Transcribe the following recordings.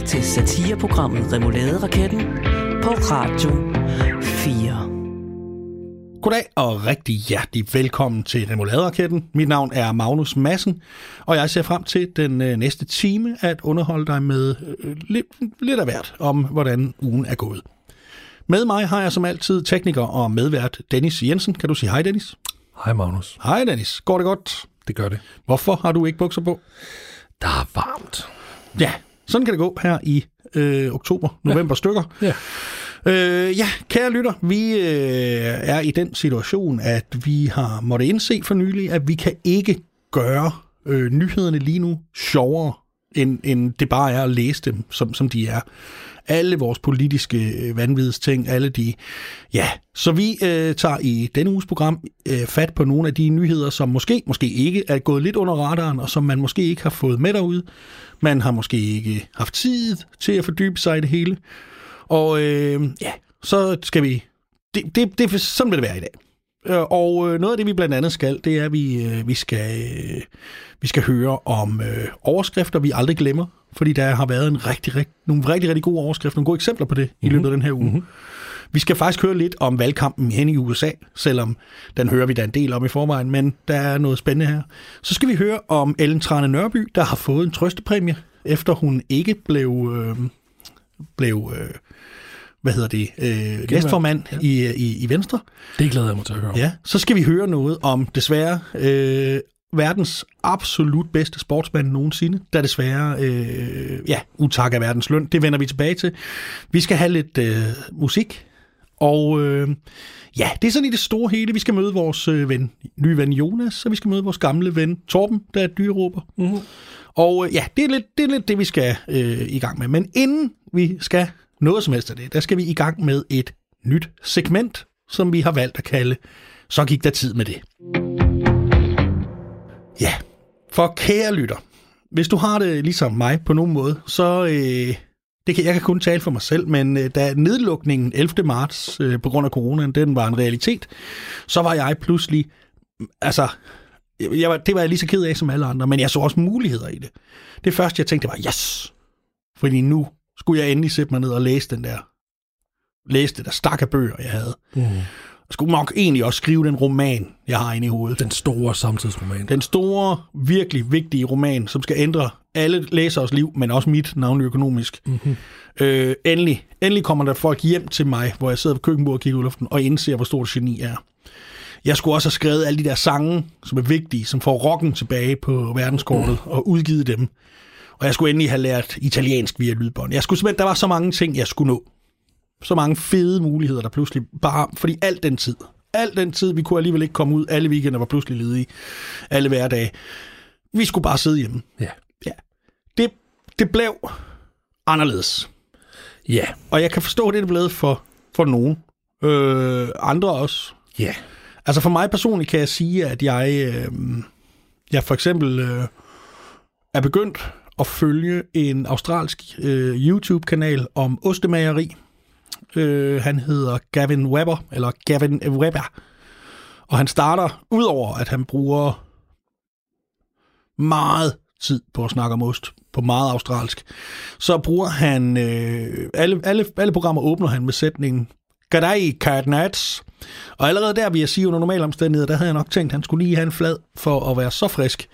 lytter til satireprogrammet Raketten på Radio 4. Goddag og rigtig hjertelig velkommen til Raketten. Mit navn er Magnus Madsen, og jeg ser frem til den øh, næste time at underholde dig med øh, lidt, lidt af hvert om, hvordan ugen er gået. Med mig har jeg som altid tekniker og medvært Dennis Jensen. Kan du sige hej, Dennis? Hej, Magnus. Hej, Dennis. Går det godt? Det gør det. Hvorfor har du ikke bukser på? Der er varmt. Ja, sådan kan det gå her i øh, oktober, november ja. stykker. Ja. Øh, ja, kære lytter, vi øh, er i den situation, at vi har måttet indse for nylig, at vi kan ikke gøre øh, nyhederne lige nu sjovere, end, end det bare er at læse dem, som, som de er alle vores politiske øh, vanvidsting, alle de... Ja, så vi øh, tager i denne uges program øh, fat på nogle af de nyheder, som måske, måske ikke er gået lidt under radaren, og som man måske ikke har fået med derude. Man har måske ikke haft tid til at fordybe sig i det hele. Og øh, ja, så skal vi... Det, det, det, sådan vil det være i dag. Øh, og øh, noget af det, vi blandt andet skal, det er, at vi, vi, skal, vi skal høre om øh, overskrifter, vi aldrig glemmer fordi der har været en rigtig, rigtig, nogle rigtig, rigtig gode overskrifter, nogle gode eksempler på det mm-hmm. i mhm. løbet af den her uge. Mm-hmm. Vi skal faktisk høre lidt om valgkampen hen i USA, selvom den hører vi da en del om i forvejen, men der er noget spændende her. Så skal vi høre om Ellen Trane Nørby, der har fået en trøstepræmie, efter hun ikke blev, øh, blev øh, hvad hedder det, øh, næstformand ja. i, i, i Venstre. Det glæder jeg mig til at høre. Ja, så skal vi høre noget om, desværre, øh, verdens absolut bedste sportsmand nogensinde, der desværre, øh, ja, utak af verdens løn. Det vender vi tilbage til. Vi skal have lidt øh, musik, og øh, ja, det er sådan i det store hele. Vi skal møde vores øh, ven, nye ven Jonas, og vi skal møde vores gamle ven Torben, der er dyreråber. Mm-hmm. Og øh, ja, det er, lidt, det er lidt det, vi skal øh, i gang med. Men inden vi skal noget som helst af det, der skal vi i gang med et nyt segment, som vi har valgt at kalde Så gik der tid med det. Ja, for kære lytter, hvis du har det ligesom mig på nogen måde, så øh, det kan, jeg kan kun tale for mig selv, men øh, da nedlukningen 11. marts øh, på grund af coronaen, den var en realitet, så var jeg pludselig, altså, jeg var, det var jeg lige så ked af som alle andre, men jeg så også muligheder i det. Det første, jeg tænkte, var, yes! Fordi nu skulle jeg endelig sætte mig ned og læse den der, læse det der stak af bøger, jeg havde. Mm skulle nok egentlig også skrive den roman, jeg har inde i hovedet. Den store samtidsroman. Den store, virkelig vigtige roman, som skal ændre alle læsers liv, men også mit navn økonomisk. Mm-hmm. Øh, endelig, endelig kommer der folk hjem til mig, hvor jeg sidder på køkkenbordet og kigger ud i luften, og indser, hvor stort geni er. Jeg skulle også have skrevet alle de der sange, som er vigtige, som får rocken tilbage på verdenskortet, mm. og udgivet dem. Og jeg skulle endelig have lært italiensk via lydbånd. Jeg skulle simpelthen, der var så mange ting, jeg skulle nå så mange fede muligheder, der pludselig bare, fordi alt den tid, al den tid, vi kunne alligevel ikke komme ud, alle weekender var pludselig ledige, alle hverdage. Vi skulle bare sidde hjemme. Ja. ja. Det, det blev anderledes. Ja. Og jeg kan forstå, det er blevet for, for nogen. Øh, andre også. Ja. Altså for mig personligt kan jeg sige, at jeg, øh, jeg for eksempel øh, er begyndt at følge en australsk øh, YouTube-kanal om ostemageri. Øh, han hedder Gavin Webber, eller Gavin Webber. Og han starter, udover at han bruger meget tid på at snakke om ost, på meget australsk, så bruger han, øh, alle, alle, alle programmer åbner han med sætningen, Gadai Cardnats. Og allerede der vil jeg sige, under normale omstændigheder, der havde jeg nok tænkt, at han skulle lige have en flad for at være så frisk.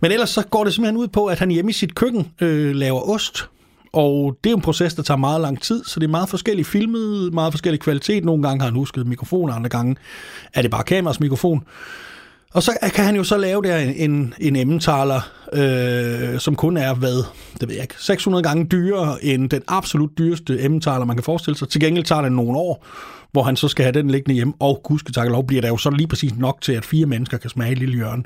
Men ellers så går det simpelthen ud på, at han hjemme i sit køkken øh, laver ost, og det er en proces, der tager meget lang tid, så det er meget forskelligt filmet, meget forskellig kvalitet. Nogle gange har han husket mikrofon, andre gange er det bare kameras mikrofon. Og så kan han jo så lave der en, en, en emmentaler, øh, som kun er, hvad, det ved jeg ikke, 600 gange dyrere end den absolut dyreste emmentaler, man kan forestille sig. Til gengæld tager det nogle år, hvor han så skal have den liggende hjem, og gudske tak lov, bliver der jo så lige præcis nok til, at fire mennesker kan smage i lille hjørne.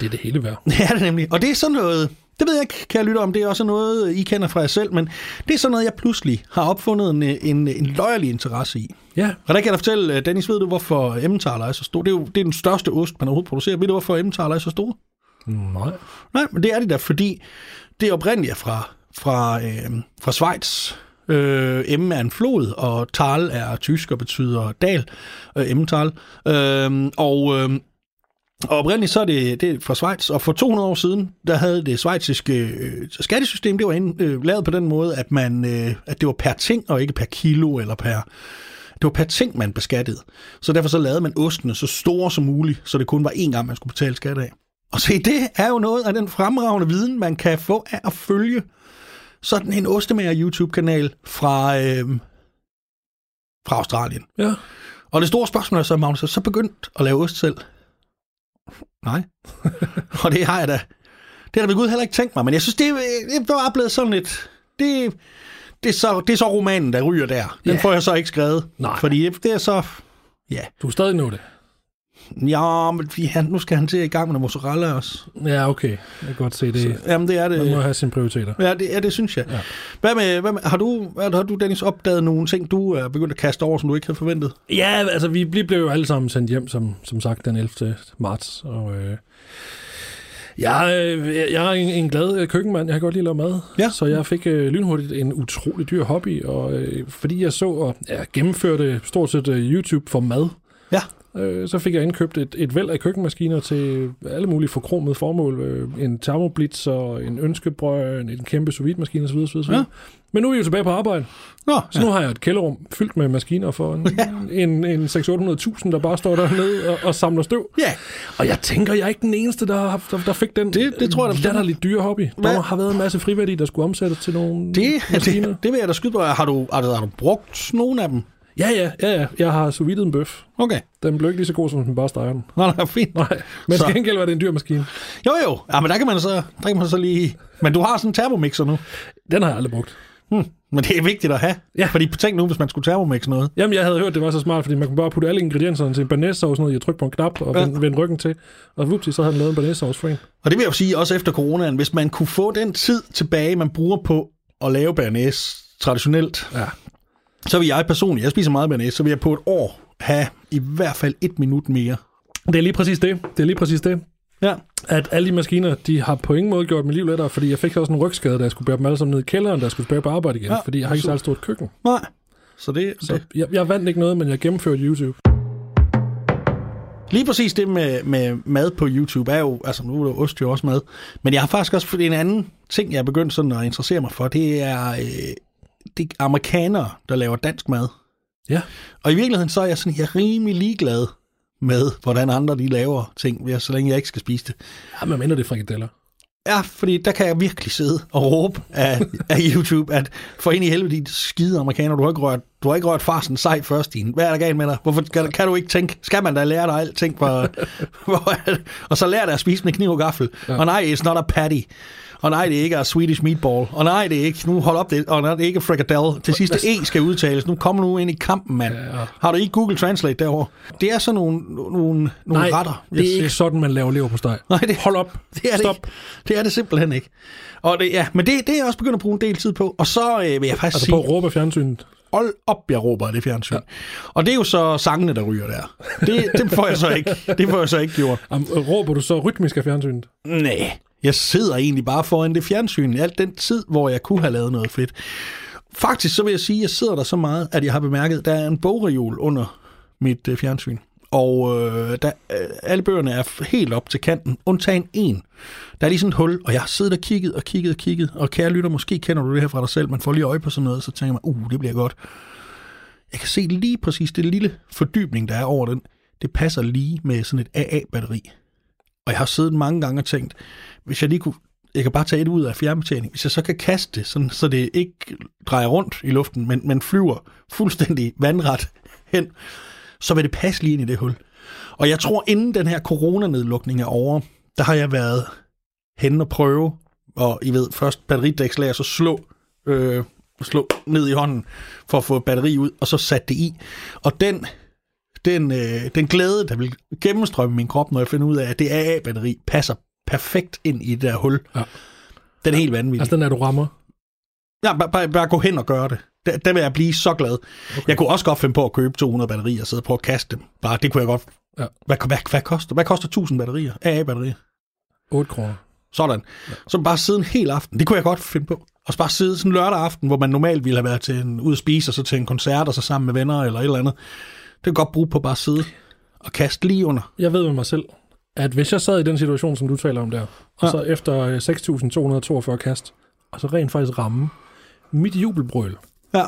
Det er det hele værd. Ja, det er nemlig. Og det er sådan noget, det ved jeg ikke, kan jeg lytte om. Det er også noget, I kender fra jer selv, men det er sådan noget, jeg pludselig har opfundet en, en, en løjerlig interesse i. Ja. Og der kan jeg da fortælle, øh, Dennis, ved du, hvorfor Emmentaler er så stor? Det er jo det er den største ost, man overhovedet producerer. Ved du, hvorfor Emmentaler er så store? Nej. Nej, men det er det der, fordi det er oprindeligt fra, fra, øh, fra Schweiz. Øh, M er en flod, og Tal er tysk og betyder dal. Øh, Emmental. Øh, og... Øh, Og oprindeligt så er det, det er fra Schweiz, og for 200 år siden, der havde det schweiziske øh, skattesystem, det var ind, øh, lavet på den måde, at, man, øh, at det var per ting, og ikke per kilo, eller per... Det var per ting, man beskattede. Så derfor så lavede man ostene så store som muligt, så det kun var én gang, man skulle betale skat af. Og se, det er jo noget af den fremragende viden, man kan få af at følge sådan en ostemager YouTube-kanal fra, øh, fra Australien. Ja. Og det store spørgsmål er så, Magnus, så begyndt at lave ost selv? Nej. og det har jeg da. Det har da ved Gud heller ikke tænkt mig, men jeg synes, det, det er bare blevet sådan lidt... Det, det, er så, det er så romanen, der ryger der. Den Ja. får jeg så ikke skrevet. Nej. Fordi det er så... Ja, Du er stadig nå det. Ja men vi- han, nu skal han til i gang med mozzarella også. Ja, okay. Jeg kan godt se det. Jamen, det er det. Man må have sine prioriteter. Ja, det, ja, det synes jeg. Ja. Hvad med, hvad med, har, du, hvad, har du, Dennis, opdaget nogle ting, du er begyndt at kaste over, som du ikke havde forventet? Ja, altså vi blev jo alle sammen sendt hjem, som, som sagt, den 11. marts. Og øh, jeg, øh, jeg er en, en glad øh, køkkenmand. Jeg kan godt lide at lave mad. Ja. Så jeg fik øh, lynhurtigt en utrolig dyr hobby. Og øh, fordi jeg så og ja, gennemførte stort set øh, YouTube for mad, Ja. Øh, så fik jeg indkøbt et, et væld af køkkenmaskiner til alle mulige forkromede formål. Øh, en thermoblitz og en ønskebrød, en, kæmpe sous maskine osv. osv. Ja. Ja. Men nu er vi jo tilbage på arbejde. Nå, Så nu har jeg et kælderrum fyldt med maskiner for en, ja. en, en 600-800.000, der bare står dernede og, og samler støv. ja. Og jeg tænker, jeg er ikke den eneste, der, har- der, der fik den Det- det tror jeg bestemt. latterligt dyre hobby. Hvad? Der har været en masse friværdi, der skulle omsættes til nogle Det, maskiner. det, det vil jeg da skyde på. Har du, har, du, har du brugt nogle af dem? Ja, ja, ja, ja. Jeg har sous en bøf. Okay. Den blev ikke lige så god, som den bare steger den. Nå, nej, fint. Nej, men Så- til gengæld var det en dyr maskine. Jo, jo. Ja, men der kan man så, der kan man så lige... Men du har sådan en thermomixer nu. Den har jeg aldrig brugt. Hmm. Men det er vigtigt at have. Ja. Fordi tænk nu, hvis man skulle thermomixe noget. Jamen, jeg havde hørt, det var så smart, fordi man kunne bare putte alle ingredienserne til en banæssauce, noget, jeg trykke på en knap og Ja. vende, vende ryggen til. Og vupti, så havde den lavet en banæssauce for en. Og det vil jeg jo sige, også efter coronaen, hvis man kunne få den tid tilbage, man bruger på at lave bernæs traditionelt, Ja. Så vil jeg personligt, jeg spiser meget bernæs, så vil jeg på et år have i hvert fald et minut mere. Det er lige præcis det. Det er lige præcis det. Ja. At alle de maskiner, de har på ingen måde gjort mit liv lettere, fordi jeg fik også en rygskade, da jeg skulle bære dem alle sammen ned i kælderen, da jeg skulle tilbage på arbejde igen, Ja, fordi jeg har ikke så- stort køkken. Nej. Så det, Så det. jeg, jeg vandt ikke noget, men jeg gennemførte YouTube. Lige præcis det med, med mad på YouTube er jo, altså nu er det ost jo også mad, men jeg har faktisk også en anden ting, jeg er begyndt sådan at interessere mig for, det er, øh, det er amerikanere, der laver dansk mad. Ja. Og i virkeligheden så er jeg sådan, jeg er rimelig ligeglad med, hvordan andre de laver ting, så længe jeg ikke skal spise det. Ja, men mindre det er frikadeller. Ja, fordi der kan jeg virkelig sidde og råbe af, af YouTube, at for ind i helvede, de skide amerikaner, du har ikke rørt, du har ikke rørt farsen sej først, din. Hvad er der galt med dig? Hvorfor kan, kan du ikke tænke? Skal man da lære dig alting? For, hvor, og så lære dig at spise med kniv og gaffel. Ja. Og nej, it's not a patty. Og nej, det er ikke a Swedish meatball. Og nej, det er ikke, nu hold op, det, og nej, det er ikke frikadelle. Til sidste E skal udtales. Nu kommer nu ind i kampen, mand. Ja. Har du ikke Google Translate derovre? Det er sådan nogle, nogle, nogle Nej, retter. det er ikke sådan, man laver lever på steg. Nej, det, Hold op. det er det Stop. ikke. Det er det simpelthen ikke. Og det, ja, men det, det er jeg også begyndt at bruge en del tid på. Og så øh, vil jeg faktisk Altså sige, på at råbe fjernsynet. hold op, jeg råber det fjernsyn. Ja. Og det er jo så sangene, der ryger der. Det, det får jeg så ikke. Det får jeg så ikke gjort. Am, råber du så rytmisk af fjernsynet? Nej, jeg sidder egentlig bare foran det fjernsyn alt den tid, hvor jeg kunne have lavet noget fedt. Faktisk så vil jeg sige, at jeg sidder der så meget, at jeg har bemærket, at der er en bogreol under mit øh, fjernsyn. Og øh, der, øh, alle bøgerne er helt op til kanten, undtagen en. Der er lige sådan et hul, og jeg har siddet og kigget og kigget og kigget, og kære lytter, måske kender du det her fra dig selv, man får lige øje på sådan noget, så tænker man, uh, det bliver godt. Jeg kan se lige præcis det lille fordybning, der er over den. Det passer lige med sådan et AA-batteri. Og jeg har siddet mange gange og tænkt, hvis jeg lige kunne, jeg kan bare tage et ud af fjernbetjening, hvis jeg så kan kaste det, sådan, så det ikke drejer rundt i luften, men, men flyver fuldstændig vandret hen, så vil det passe lige ind i det hul. Og jeg tror, inden den her coronanedlukning er over, der har jeg været hen og prøve, og I ved, først batteridækslag, og så slå, øh, slå ned i hånden, for at få batteri ud, og så sat det i. Og den, den, øh, den glæde, der vil gennemstrømme min krop, når jeg finder ud af, at det AA-batteri passer perfekt ind i det der hul, Ja. den er helt vanvittig. Altså den er, du rammer. Ja, bare, bare, bare gå hen og gøre det. Der, der vil jeg blive så glad. Okay. Jeg kunne også godt finde på at købe 200 batterier og sidde og prøve at kaste dem. Bare, det kunne jeg godt. Ja. Hvad, hvad, hvad, koster, hvad koster 1000 batterier? AA-batterier. 8 kroner. Sådan. Ja. Så bare sidde en hel aften. Det kunne jeg godt finde på. Og så bare sidde sådan en lørdag aften, hvor man normalt ville have været til en, ud at spise, og så til en koncert, og så sammen med venner eller et eller andet. Det kan godt bruge på bare at sidde og kaste lige under. Jeg ved med mig selv, at hvis jeg sad i den situation, som du taler om der, og Ja. så efter øh, 6.242 kast, og så rent faktisk ramme mit jubelbrøl, Ja.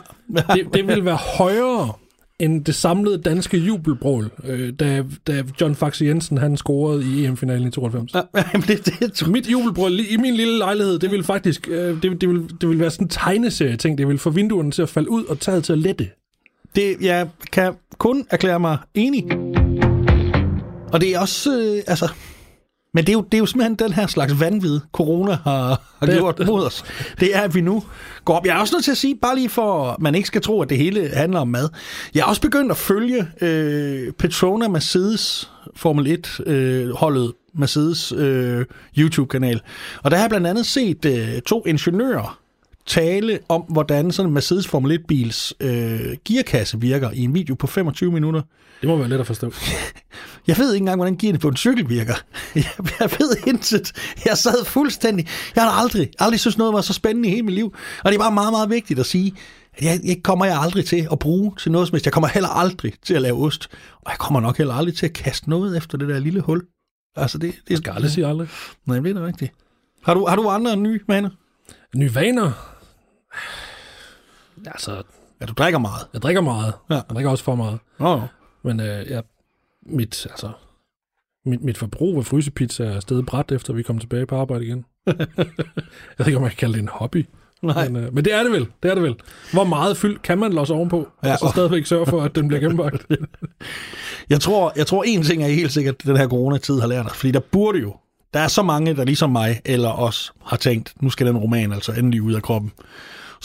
det, det vil være højere end det samlede danske jubelbrøl, øh, da, da John Faxe Jensen han scorede i EM-finalen i 92. Ja, Jamen, det, det, det, Mit jubelbrøl i min lille lejlighed, det vil faktisk øh, det, det, vil, det vil være sådan en tegneserie ting. Det vil få vinduerne til at falde ud og taget til at lette. det, jeg kan kun erklære mig enig. Og det er også, øh, altså... Men det er, jo, det er jo simpelthen den her slags vanvid, corona har, har Det- gjort mod os. Det er, at vi nu går op. Jeg er også nødt til at sige, bare lige for, at man ikke skal tro, at det hele handler om mad. Jeg er også begyndt at følge øh, Petrona Mercedes Formel 1-holdet Mercedes øh, YouTube-kanal. Og der har jeg blandt andet set øh, to ingeniører tale om, hvordan sådan en Mercedes Formel 1-bils øh, gearkasse virker i en video på 25 minutter. Det må være let at forstå. Jeg ved ikke engang, hvordan gearne på en cykel virker. Jeg, ved intet. Jeg sad fuldstændig. Jeg har aldrig, aldrig synes noget var så spændende i hele mit liv. Og det er bare meget, meget vigtigt at sige, at jeg, jeg kommer jeg aldrig til at bruge til noget som helst. Jeg kommer heller aldrig til at lave ost. Og jeg kommer nok heller aldrig til at kaste noget efter det der lille hul. Altså, det, det skal aldrig sige aldrig. Nej, det er rigtigt. Har du, har du andre nye vaner? Nye vaner? Altså, Ja, du drikker meget. jeg drikker meget. Ja. Jeg drikker også for meget. Nå, Men øh, jeg, mit, altså, mit, mit forbrug af frysepizza er stedet bræt, efter vi kom tilbage på arbejde igen. jeg ved ikke, om man kan kalde det en hobby. nej. Men, øh, men det er det vel. Det er det vel. Hvor meget fyld kan man losse ovenpå, Ja, ja, og så stadigvæk sørge for, at den bliver gennembagt? Jeg tror, jeg tror en ting er helt sikkert, den her coronatid har lært os. Fordi der burde jo, der er så mange, der ligesom mig eller os har tænkt, nu skal den roman altså endelig ud af kroppen.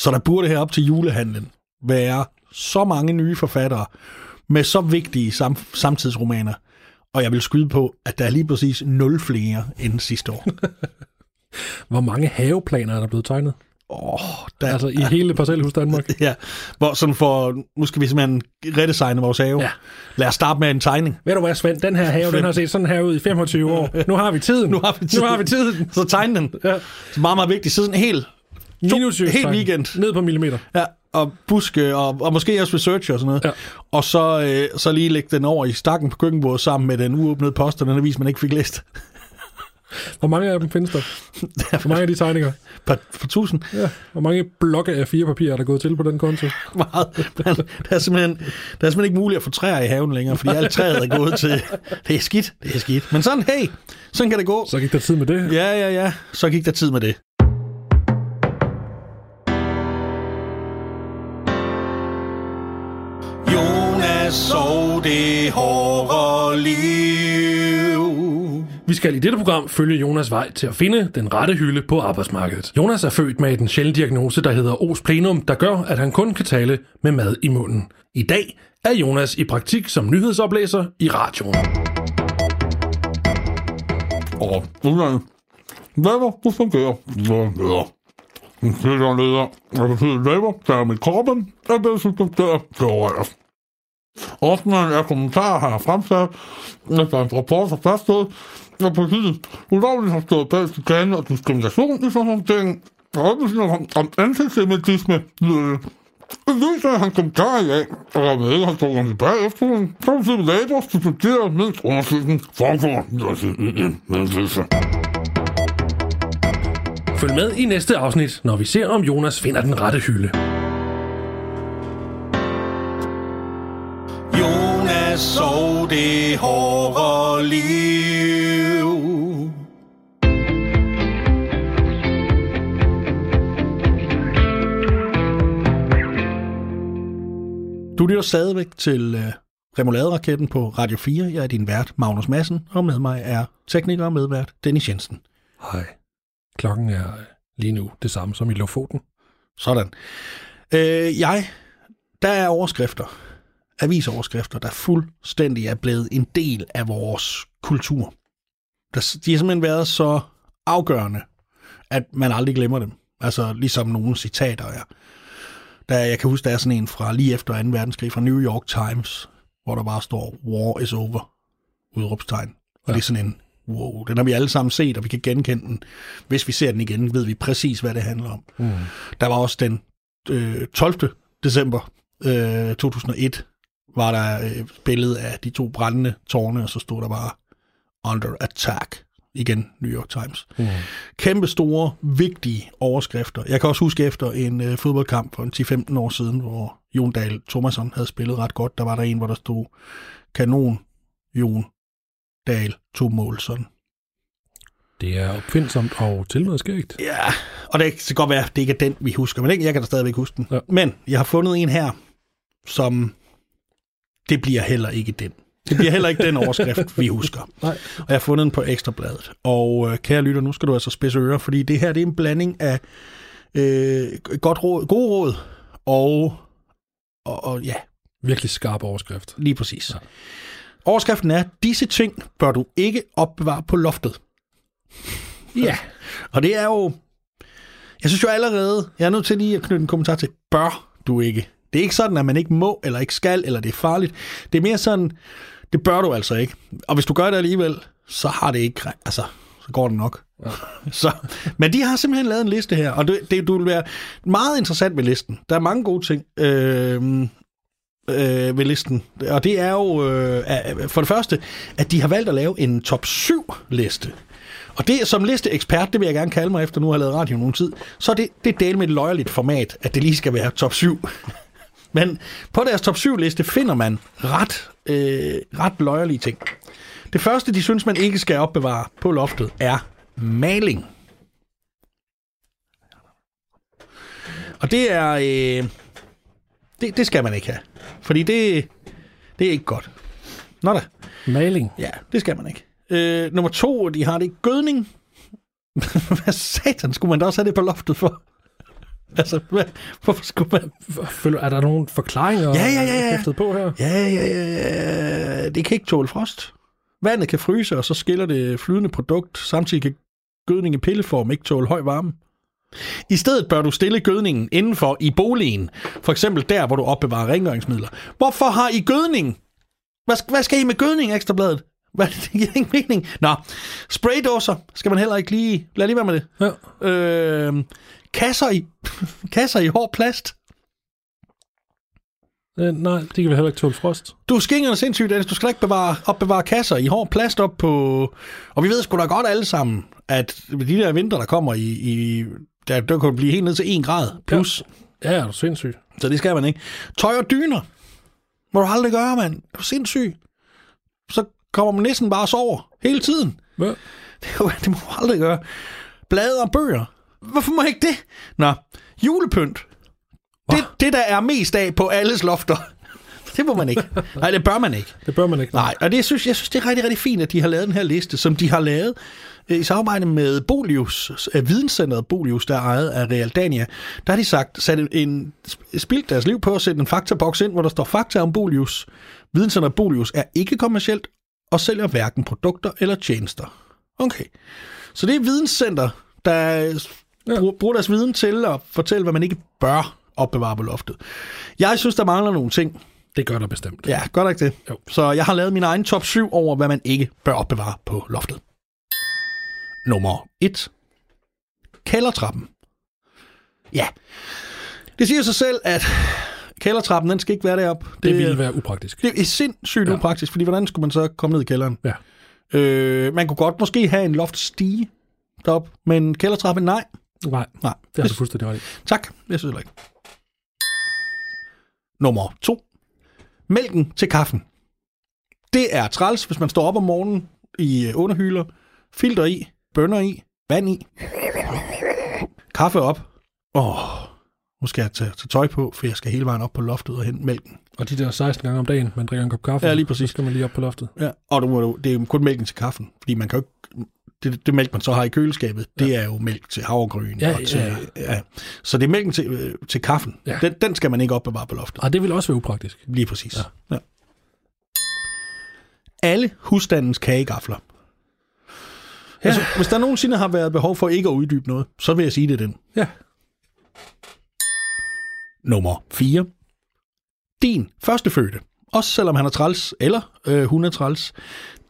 Så der burde her op til julehandlen være så mange nye forfattere med så vigtige sam- samtidsromaner. Og jeg vil skyde på, at der er lige præcis nul flere end sidste år. Hvor mange haveplaner er der blevet tegnet? Åh, der, Altså i hele Parcelhus Danmark? ja, hvor sådan for, nu skal vi simpelthen redesigne vores have. Ja. Lad os starte med en tegning. Ved du hvad, Svend? Den her have, den har set sådan her ud i 25 år. Nu har vi tiden. Nu har vi tiden. Nu har vi tiden. Så tegne den. Ja. Er meget, meget vigtigt. Så sådan en hel, Minutiøs helt weekend. Ned på millimeter. Ja, og buske, og, og måske også research og sådan noget. Ja. Og så, øh, så lige lægge den over i stakken på køkkenbordet sammen med den uåbnede post og den avis, man ikke fik læst. Hvor mange af dem findes der? Hvor mange af de tegninger? For, for tusind. Ja. Hvor mange blokke af fire papir er der gået til på den konto? Meget. Men der, er simpelthen, der er simpelthen ikke muligt at få træer i haven længere, fordi alt træet er gået til... Det er skidt, det er skidt. Men sådan, hey, sådan kan det gå. Så gik der tid med det. Ja, ja, ja. Så gik der tid med det. Så det hårde liv. Vi skal i dette program følge Jonas vej til at finde den rette hylde på arbejdsmarkedet. Jonas er født med en sjælden diagnose, der hedder os plenum, der gør, at han kun kan tale med mad i munden. I dag er Jonas i praktik som nyhedsoplæser i radioen. Og var du fungerer? Hvad leder? En sikker leder. Og det betyder lever, der er med kroppen, og det supplementerer teoretisk. Ordneren af kommentarer har fremsat, at efter en rapport har faststået, at politiet ulovligt har stået bag chikane og diskrimination i forhåndteringen og oplysninger om, om antisemitisme lyder det. Det viser, at han kommentarer i dag, og der med altså ikke har stået tilbage efter den, så vil sige labor suspenderer mindst undersøgelsen form for meddelelse. Følg med i næste afsnit, når vi ser, om Jonas finder den rette hylde. Så det hårde liv. Du lytter stadigvæk til uh, Remouladeraketten på Radio 4. Jeg er din vært, Magnus Madsen, og med mig er tekniker og medvært Dennis Jensen. Hej. Klokken er øh, lige nu det samme som i Lofoten. Sådan. Øh, jeg, der er overskrifter, avisoverskrifter, der fuldstændig er blevet en del af vores kultur. Der, de har simpelthen været så afgørende, at man aldrig glemmer dem. Altså ligesom nogle citater er. Der, jeg kan huske, der er sådan en fra lige efter 2. verdenskrig fra New York Times, hvor der bare står, war is over, udråbstegn. Og ja. det er sådan en, wow, den har vi alle sammen set, og vi kan genkende den. Hvis vi ser den igen, ved vi præcis, hvad det handler om. Mm. Der var også den øh, 12. december øh, 2001, var der øh, billede af de to brændende tårne, og så stod der bare under attack. Igen, New York Times. Mm. Kæmpe store, vigtige overskrifter. Jeg kan også huske efter en øh, fodboldkamp for en 10-15 år siden, hvor Jon Dahl Thomasson havde spillet ret godt. Der var der en, hvor der stod kanon Jon Dahl to mål sådan. Det er opfindsomt og til noget skægt. Ja, og det kan godt være, at det ikke er den, vi husker, men jeg kan da stadigvæk huske den. Ja. Men jeg har fundet en her, som det bliver heller ikke den. Det bliver heller ikke den overskrift, vi husker. Nej. Og jeg har fundet den på Ekstrabladet. Og øh, kære lytter, nu skal du altså spidse ører, fordi det her det er en blanding af øh, godt råd, gode råd og, og, og ja, Virkelig skarp overskrift. lige præcis. Ja. Overskriften er, disse ting bør du ikke opbevare på loftet. Ja, og det er jo... Jeg synes jo allerede, jeg er nødt til lige at knytte en kommentar til, bør du ikke. Det er ikke sådan, at man ikke må, eller ikke skal, eller det er farligt. Det er mere sådan, det bør du altså ikke. Og hvis du gør det alligevel, så har det ikke... Altså, så går det nok. Ja. Så, men de har simpelthen lavet en liste her, og det, det du vil være meget interessant ved listen. Der er mange gode ting. Øh, øh, ved listen. Og det er jo øh, at- for det første, at de har valgt at lave en top 7 liste. Og det som listeekspert, det vil jeg gerne kalde mig efter nu har jeg lavet radio nogen tid, så det, det er del med et løjerligt format, at det lige skal være top 7. Men på deres top 7 liste finder man ret, øh, ret løjerlige ting. Det første, de synes, man ikke skal opbevare på loftet, er maling. Og det er... Øh, det, det skal man ikke have. Fordi det, det er ikke godt. Nå da. Maling. Ja, det skal man ikke. Øh, nummer to, de har det gødning. hvad satan skulle man da også have det på loftet for? Altså, hvad, hvorfor skulle man... Føler, er der nogle forklaringer Ja, ja, ja, ja. på her? Ja, ja, ja, ja. Det kan ikke tåle frost. Vandet kan fryse, og så skiller det flydende produkt. Samtidig kan gødning i pilleform ikke tåle høj varme. I stedet bør du stille gødningen indenfor i boligen. For eksempel der, hvor du opbevarer rengøringsmidler. Hvorfor har I gødning? Hvad, hvad skal I med gødning, Ekstrabladet? Hvad, det giver ingen mening. Nå, spraydåser skal man heller ikke lige... Lad lige være med det. Ja. Øh, kasser i, kasser i hård plast. Øh, nej, det kan vi heller ikke tåle frost. Du er skingerne sindssygt, Dennis. Du skal da ikke bevare, opbevare kasser i hård plast op på... Og vi ved sgu da godt alle sammen, at de der vinter, der kommer i... i der, der kan blive helt ned til 1 grad plus. Ja. Ja, er du sindssyg. Så det skal man ikke. Tøj og dyner. Må du aldrig gøre, mand. Er du sindssyg? Så kommer man næsten bare og sover hele tiden. Ja. Det, er det må du aldrig gøre. Blade og bøger. Hvorfor må jeg ikke det? Nå, julepynt. Det, det, der er mest af på alles lofter. Det må man ikke. Nej, det bør man ikke. Det bør man ikke. Nej, og det synes, jeg synes, det er rigtig, rigtig fint, at de har lavet den her liste, som de har lavet øh, i samarbejde med Bolius, øh, videnscenteret Bolius, der er ejet af Realdania. Der har de sagt, sat en, spildt deres liv på at sætte en faktaboks ind, hvor der står fakta om Bolius. Videnscenteret Bolius er ikke kommercielt og sælger hverken produkter eller tjenester. Okay. Så det er videnscenter, der ja. bruger, bruger deres viden til at fortælle, hvad man ikke bør opbevare på loftet. Jeg synes, der mangler nogle ting. Det gør der bestemt. Ja, gør der ikke det? Jo. Så jeg har lavet min egen top 7 over, hvad man ikke bør opbevare på loftet. Nummer 1. Kældertrappen. Ja. Det siger sig selv, at kældertrappen, den skal ikke være deroppe. Det ville være upraktisk. det er sindssygt Ja. upraktisk, fordi hvordan skulle man så komme ned i kælderen? Ja. Øh, man kunne godt måske have en loftstige deroppe, men kældertrappen, nej. Nej, Nej, det har du fuldstændig ret i. Tak, jeg synes ikke. Nummer to. Mælken til kaffen. Det er træls, hvis man står op om morgenen i øh, underhyler, filter i, bønner i, vand i, kaffe op. Åh, nu skal jeg tage, tage tøj på, for jeg skal hele vejen op på loftet og hente mælken. Og de der 16 gange om dagen, man drikker en kop kaffe, Ja, lige præcis. så skal man lige op på loftet. Ja. Og du, må det er kun mælken til kaffen, fordi man kan jo ikke... Det, det mælk, man så har i køleskabet, ja. det er jo mælk til havregryn. Ja, og til, ja, ja. Så det er mælken til, øh, til kaffen. Ja. Den, den skal man ikke opbevare på loftet. Og det vil også være upraktisk. Lige præcis. Ja. Ja. Ja. Alle husstandens kagegafler. Ja. Altså, hvis der nogensinde har været behov for ikke at uddybe noget, så vil jeg sige det den. Ja. Nummer 4. Din førstefødte. Også selvom han er træls, eller øh, hun er træls.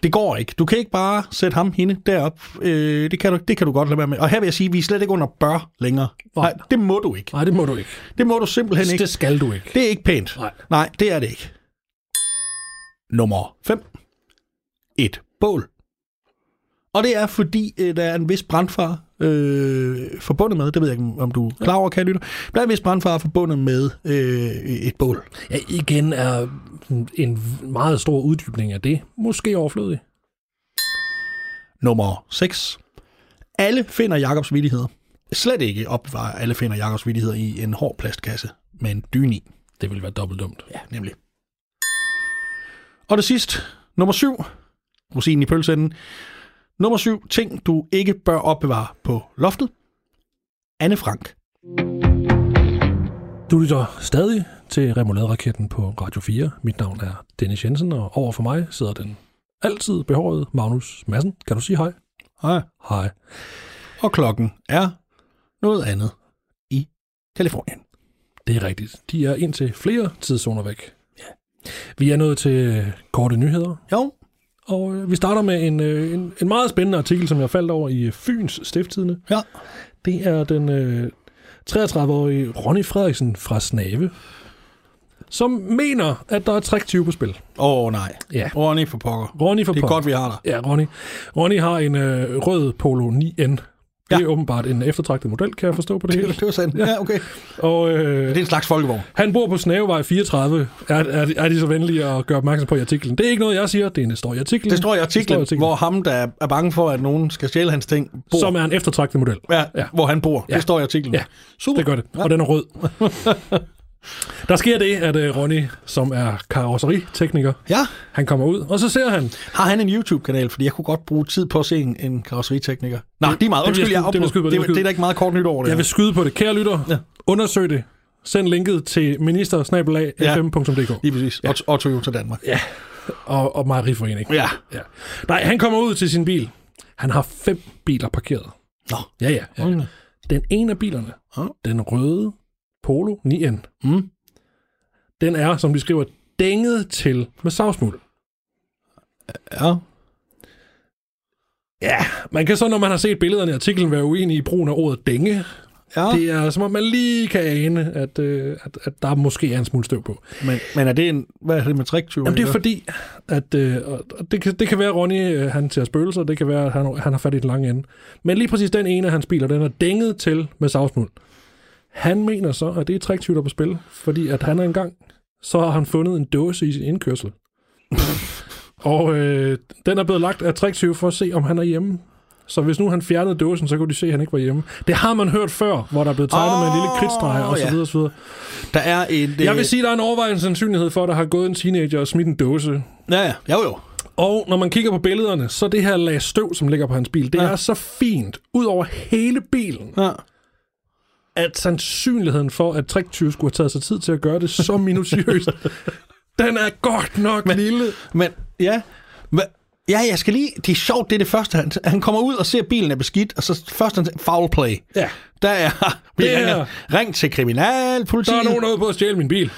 Det går ikke. Du kan ikke bare sætte ham, hende derop. Øh, det, kan du, det kan du godt lade være med. Og her vil jeg sige, at vi er slet ikke under bør længere. Nej. Nej, det må du ikke. Nej, det må du ikke. Det må du simpelthen ikke. Det skal du ikke. Det er ikke pænt. Nej. Nej, det er det ikke. Nummer 5. Et bål. Og det er, fordi øh, der er en vis brandfar øh, forbundet med, det ved jeg ikke, om du er klar over, kan lytte. Der er en vis brandfar forbundet med øh, et bål. Ja, igen er en meget stor uddybning af det måske overflødig. Nummer 6. Alle finder Jakobs vidigheder. Slet ikke opbevarer alle finder Jakobs vidigheder i en hård plastkasse med en dyne i. Det ville være dobbelt dumt. Ja, nemlig. Og det sidste, nummer 7. Rosinen i pølseenden. Nummer 7. Ting, du ikke bør opbevare på loftet. Anne Frank. Du lytter stadig til Remoulade-raketten på Radio 4. Mit navn er Dennis Jensen, og over for mig sidder den altid behårede Magnus Madsen. Kan du sige hej? Hej. Hej. Og klokken er noget andet i Kalifornien. Det er rigtigt. De er indtil flere tidszoner væk. Ja. Vi er nået til korte nyheder, Jo, og øh, vi starter med en, øh, en, en meget spændende artikel, som jeg faldt over i Fyns Stifttidene. ja. Det er den øh, 33-årige Ronny Frederiksen fra Snave, som mener, at der er trick på spil. Åh oh, nej. Ja. Ronny for pokker. Ronny for Det er pokker. godt, vi har dig. Ja, Ronny. Ronny har en øh, rød Polo 9N. Det Ja. er åbenbart en eftertragtet model, kan jeg forstå på det hele. Det var sandt. Ja, okay. Og øh, Det er en slags folkevogn. han bor på Snavevej 34. Er, er, er de så venlige at gøre opmærksom på i artiklen? Det er ikke noget, jeg siger. Det er en, det står i artiklen. Det står i Det artiklen, står i artiklen. hvor ham, der er bange for, at nogen skal stjæle hans ting, bor. Som er en eftertragtet model. ja, Ja. ja, hvor han bor. Ja. Det står i artiklen. Ja. Super. Det gør det. Og den er rød. Der sker det, at uh, Ronny, som er karosseritekniker, Ja. han kommer ud, og så ser han... Har han en YouTube-kanal? Fordi jeg kunne godt bruge tid på at se en, en karosseritekniker. Nej, det er meget. vil Undskyld, jeg jeg vil jeg skyde det, det vil det, er der ikke meget kort nyt over det. Jeg vil her. skyde på det. Kære lytter, Ja. undersøg det. Send linket til minister-fm.dk Lige præcis. Ja. Og Toyota Danmark. Ja. og, og Mejeriforening. Ja. ja. Nej, han kommer ud til sin bil. Han har fem biler parkeret. Nå. Ja, ja. ja. Den ene af bilerne, Ja. den røde Polo 9N, Mm. den er, som de skriver, dænget til med savsmuld. Ja. Ja, man kan så, når man har set billederne i artiklen, være uenig i brugen af ordet dænge. ja. Det er som om man lige kan ane, at, øh, at, at der måske er en smule støv på. Men, men er det en... Hvad er det med tricktyve? Jamen det er fordi, at øh, det, kan, det kan være, at Ronny øh, han ser spøgelser, det kan være, at han, han har fat i den lange ende. Men lige præcis den ene af hans biler, den er dænget til med savsmuld. Han mener så, at det er tricktyver på spil, fordi at han er engang, så har han fundet en dåse i sin indkørsel. og øh, den er blevet lagt af tricktyve for at se, om han er hjemme. Så hvis nu han fjernede dåsen, så kunne de se, at han ikke var hjemme. Det har man hørt før, hvor der er blevet tegnet oh, med en lille kridtstreg og så ja. videre, og så videre. Der er en... Jeg vil sige, der er en overvejende sandsynlighed for, at der har gået en teenager og smidt en dåse Ja, ja. Jo, jo. og når man kigger på billederne, så det her lag støv, som ligger på hans bil, det Ja. er så fint ud over hele bilen, Ja. At sandsynligheden for, at tricktyve skulle have taget sig tid til at gøre det så minutiøst, den er godt nok Men, lille. Men, ja. Hva? Ja, jeg skal lige... Det er sjovt, det er det første. Han, han kommer ud og ser, at bilen er beskidt, og så først han foul play. Ja, Der er... Det er- ring til kriminalpolitiet. der er nogen ude på at stjæle min bil.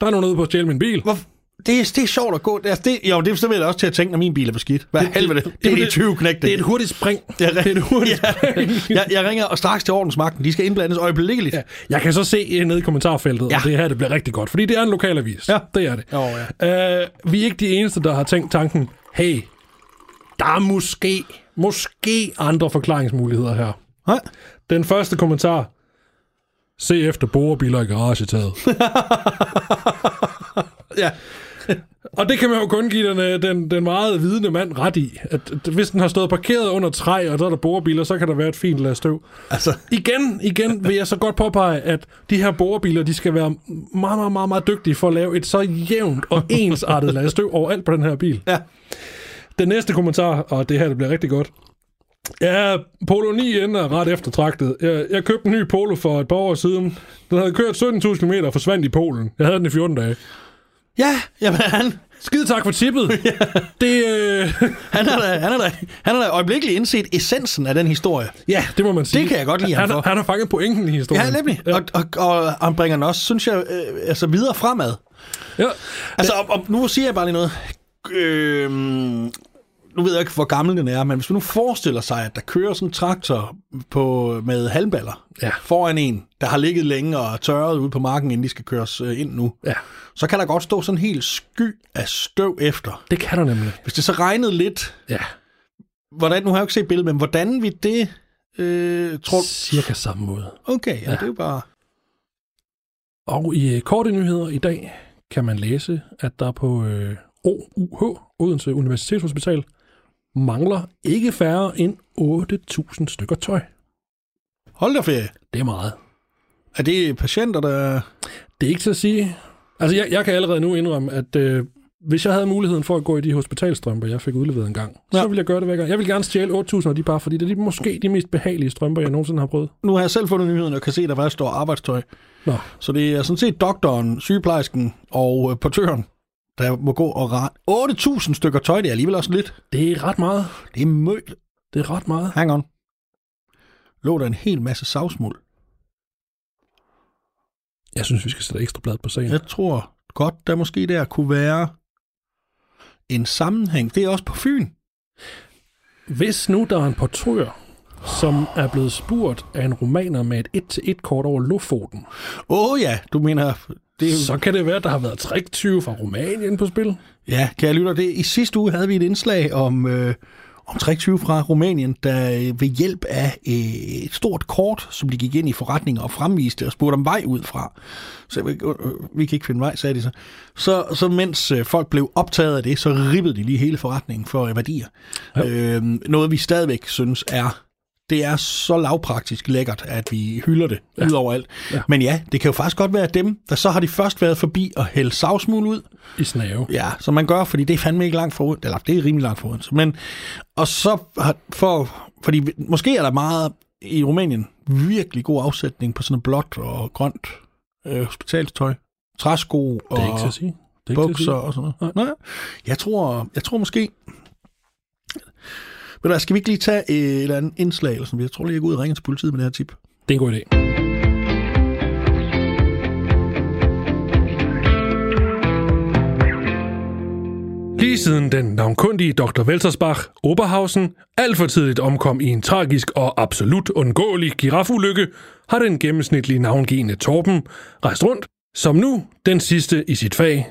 Der er nogen ude på at stjæle min bil. Hvor, det, er, det er sjovt at gå. Altså, det, jo, det vil jeg også til at tænke, når min bil er beskidt. Hvad det, helvede, det, det, det er de 20 knægte. Det er et hurtigt spring. Ja, det er et hurtigt spring. jeg, jeg ringer og straks til ordensmagten. De skal indblandes øjeblikkeligt. Ja, jeg kan så se øh, nede i kommentarfeltet, ja. Og det her det bliver rigtig godt, fordi det er en lokalavis. Ja. Det er det. Jo, ja. Uh, vi er ikke de eneste, der har tænkt tanken, hey, der er måske, måske andre forklaringsmuligheder her. Nej. Den første kommentar. Se efter borebiler i garagetaget. Ja. Og det kan man jo kun give den, øh, den, den meget vidende mand ret i. At, at hvis den har stået parkeret under træ, og så er der borebiler, så kan der være et fint lag støv. Altså, Igen, igen vil jeg så godt påpege, at de her borebiler, de skal være meget, meget, meget, meget dygtige for at lave et så jævnt og ensartet lag støv overalt på den her bil. ja. Den næste kommentar, og det her det bliver rigtig godt. Ja, Polo 9 er ret eftertragtet. Jeg, jeg købte en ny Polo for et par år siden. Den havde kørt 17.000 km og forsvandt i Polen. Jeg havde den i 14 dage. Ja, jamen han, Skide tak for tippet. Det, øh, han har da, han har da, han har da øjeblikkeligt indset essensen af den historie. ja, det må man sige. Det kan jeg godt lide ham han, for. han har fanget pointen i historien. Ja, nemlig. Og, og, og han bringer den også, synes jeg, øh, altså videre fremad. Ja. Altså, og, og nu siger jeg bare lige noget. Øh, nu ved jeg ikke, hvor gammel den er, men hvis du nu forestiller sig, at der kører sådan en traktor på, med halmballer Ja. foran en, der har ligget længe og tørret ude på marken, inden de skal køres øh, ind nu, ja, så kan der godt stå sådan en helt sky af støv efter. det kan der nemlig. Hvis det så regnede lidt, Ja. hvordan, nu har jeg jo ikke set billedet, men hvordan vi det, øh, tror Cirka samme måde. Okay, ja, ja. det er jo bare... Og i øh, korte nyheder i dag kan man læse, at der på øh, OUH, Odense Universitetshospital, mangler ikke færre end 8.000 stykker tøj. Hold da ferie. Det er meget. Er det patienter, der... Det er ikke til at sige. Altså, jeg, jeg kan allerede nu indrømme, at øh, hvis jeg havde muligheden for at gå i de hospitalstrømper, jeg fik udleveret en gang, ja. Så ville jeg gøre det hver gang. Jeg vil gerne stjæle 8.000 af de bare, fordi det er de, måske de mest behagelige strømper, jeg nogensinde har prøvet. Nu har jeg selv fundet nyheden og kan se, at der faktisk står arbejdstøj. Nå, Så det er sådan set doktoren, sygeplejersken og øh, portøren, der må gå og rette 8.000 stykker tøj. Det er alligevel også lidt. det er ret meget. Det er mødt. Det er ret meget. Hang on. Lå der en hel masse savsmuld. Jeg synes, vi skal sætte ekstra blad på sagen. Jeg tror godt, der måske der kunne være en sammenhæng. Det er også på Fyn. Hvis nu der er en portør, som er blevet spurgt af en romaner med et 1-til-1 kort over Lofoten, Åh oh, ja, du mener... Det er, så kan det være, at der har været triktyve fra Rumænien på spil. Ja, kan jeg lytte det? I sidste uge havde vi et indslag om, øh, om 23 fra Rumænien, der øh, ved hjælp af øh, et stort kort, som de gik ind i forretninger og fremviste og spurgte om vej ud fra. Så øh, øh, vi kan ikke finde vej, sagde de så. Så, så mens øh, folk blev optaget af det, så ribbede de lige hele forretningen for øh, værdier. Jo. Øh, noget vi stadigvæk synes er det er så lavpraktisk lækkert, at vi hylder det ja. ud over alt. Ja. Men ja, det kan jo faktisk godt være dem, der så har de først været forbi og hælde savsmuld ud, I snave. Ja, som man gør, fordi det er fandme ikke langt forud, eller det er rimelig langt forud. Men, og så for, fordi måske er der meget i Rumænien virkelig god afsætning på sådan blåt og grønt øh, hospitalstøj, træsko og Det er ikke til at sige. Det er bukser og sådan noget. Nej. Jeg tror, jeg tror måske... Du hvad, skal vi ikke lige tage et eller andet indslag? Eller sådan? Jeg tror lige, jeg går ud og ringer til politiet med det her tip. Det er en god idé. Lige siden den navnkundige Dr. Weltersbach Oberhausen alt for tidligt omkom i en tragisk og absolut undgåelig girafulykke, har den gennemsnitlige navngivende Torben rejst rundt, som nu den sidste i sit fag.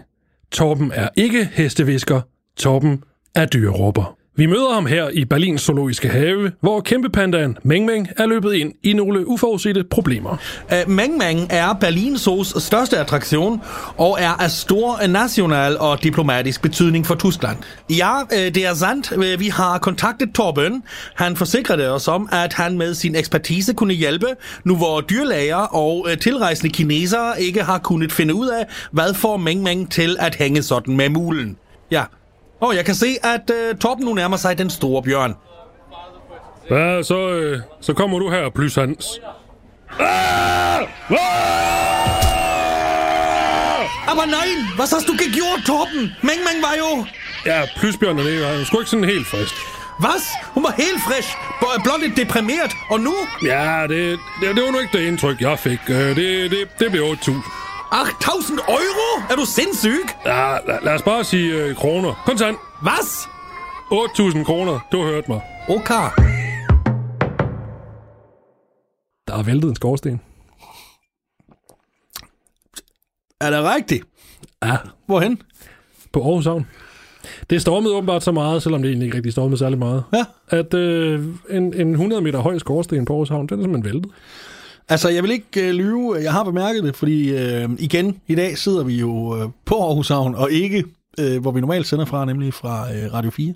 Torben er ikke hestevisker, Torben er dyreråber. Vi møder ham her i Berlins zoologiske have, hvor kæmpepandaen Meng Meng er løbet ind i nogle uforudsete problemer. Uh, Meng Meng er Berlin Zoos største attraktion og er af stor national og diplomatisk betydning for Tyskland. Ja, uh, det er sandt. Uh, Vi har kontaktet Torben. Han forsikrede os om, at han med sin ekspertise kunne hjælpe, nu hvor dyrlæger og uh, tilrejsende kinesere ikke har kunnet finde ud af, hvad får Meng Meng til at hænge sådan med mulen. Ja. Og jeg kan se, at uh, Torben nu nærmer sig den store bjørn. Ja, så, øh, så kommer du her, plus Hans. Aber nein, was hast du gegjort, Torben? Meng Meng var jo... Ja, plusbjørnen det er sgu ikke sådan helt frisk. Was? Hun var helt frisk, blot lidt deprimeret, og nu? Ja, det, det, det var nu ikke det indtryk, jeg fik. Øh, Det, det, det blev 8.000. 8000 euro? Er du sindssyg? Ja, lad, lad os bare sige øh, kroner. Kontant. Was? 8.000 kroner, du har hørt mig. Okay. Der er væltet en skorsten. Er det rigtigt? Ja, Hvorhen? på Aarhus Havn. Det stormede åbenbart så meget, selvom det egentlig ikke rigtig stormede særlig meget, Ja. at øh, en, en 100 meter høj skorsten på Aarhus Havn, den er simpelthen væltet. Altså, jeg vil ikke øh, lyve. Jeg har bemærket det, fordi øh, igen, i dag sidder vi jo øh, på Aarhus Havn, og ikke øh, hvor vi normalt sender fra, nemlig fra øh, Radio 4.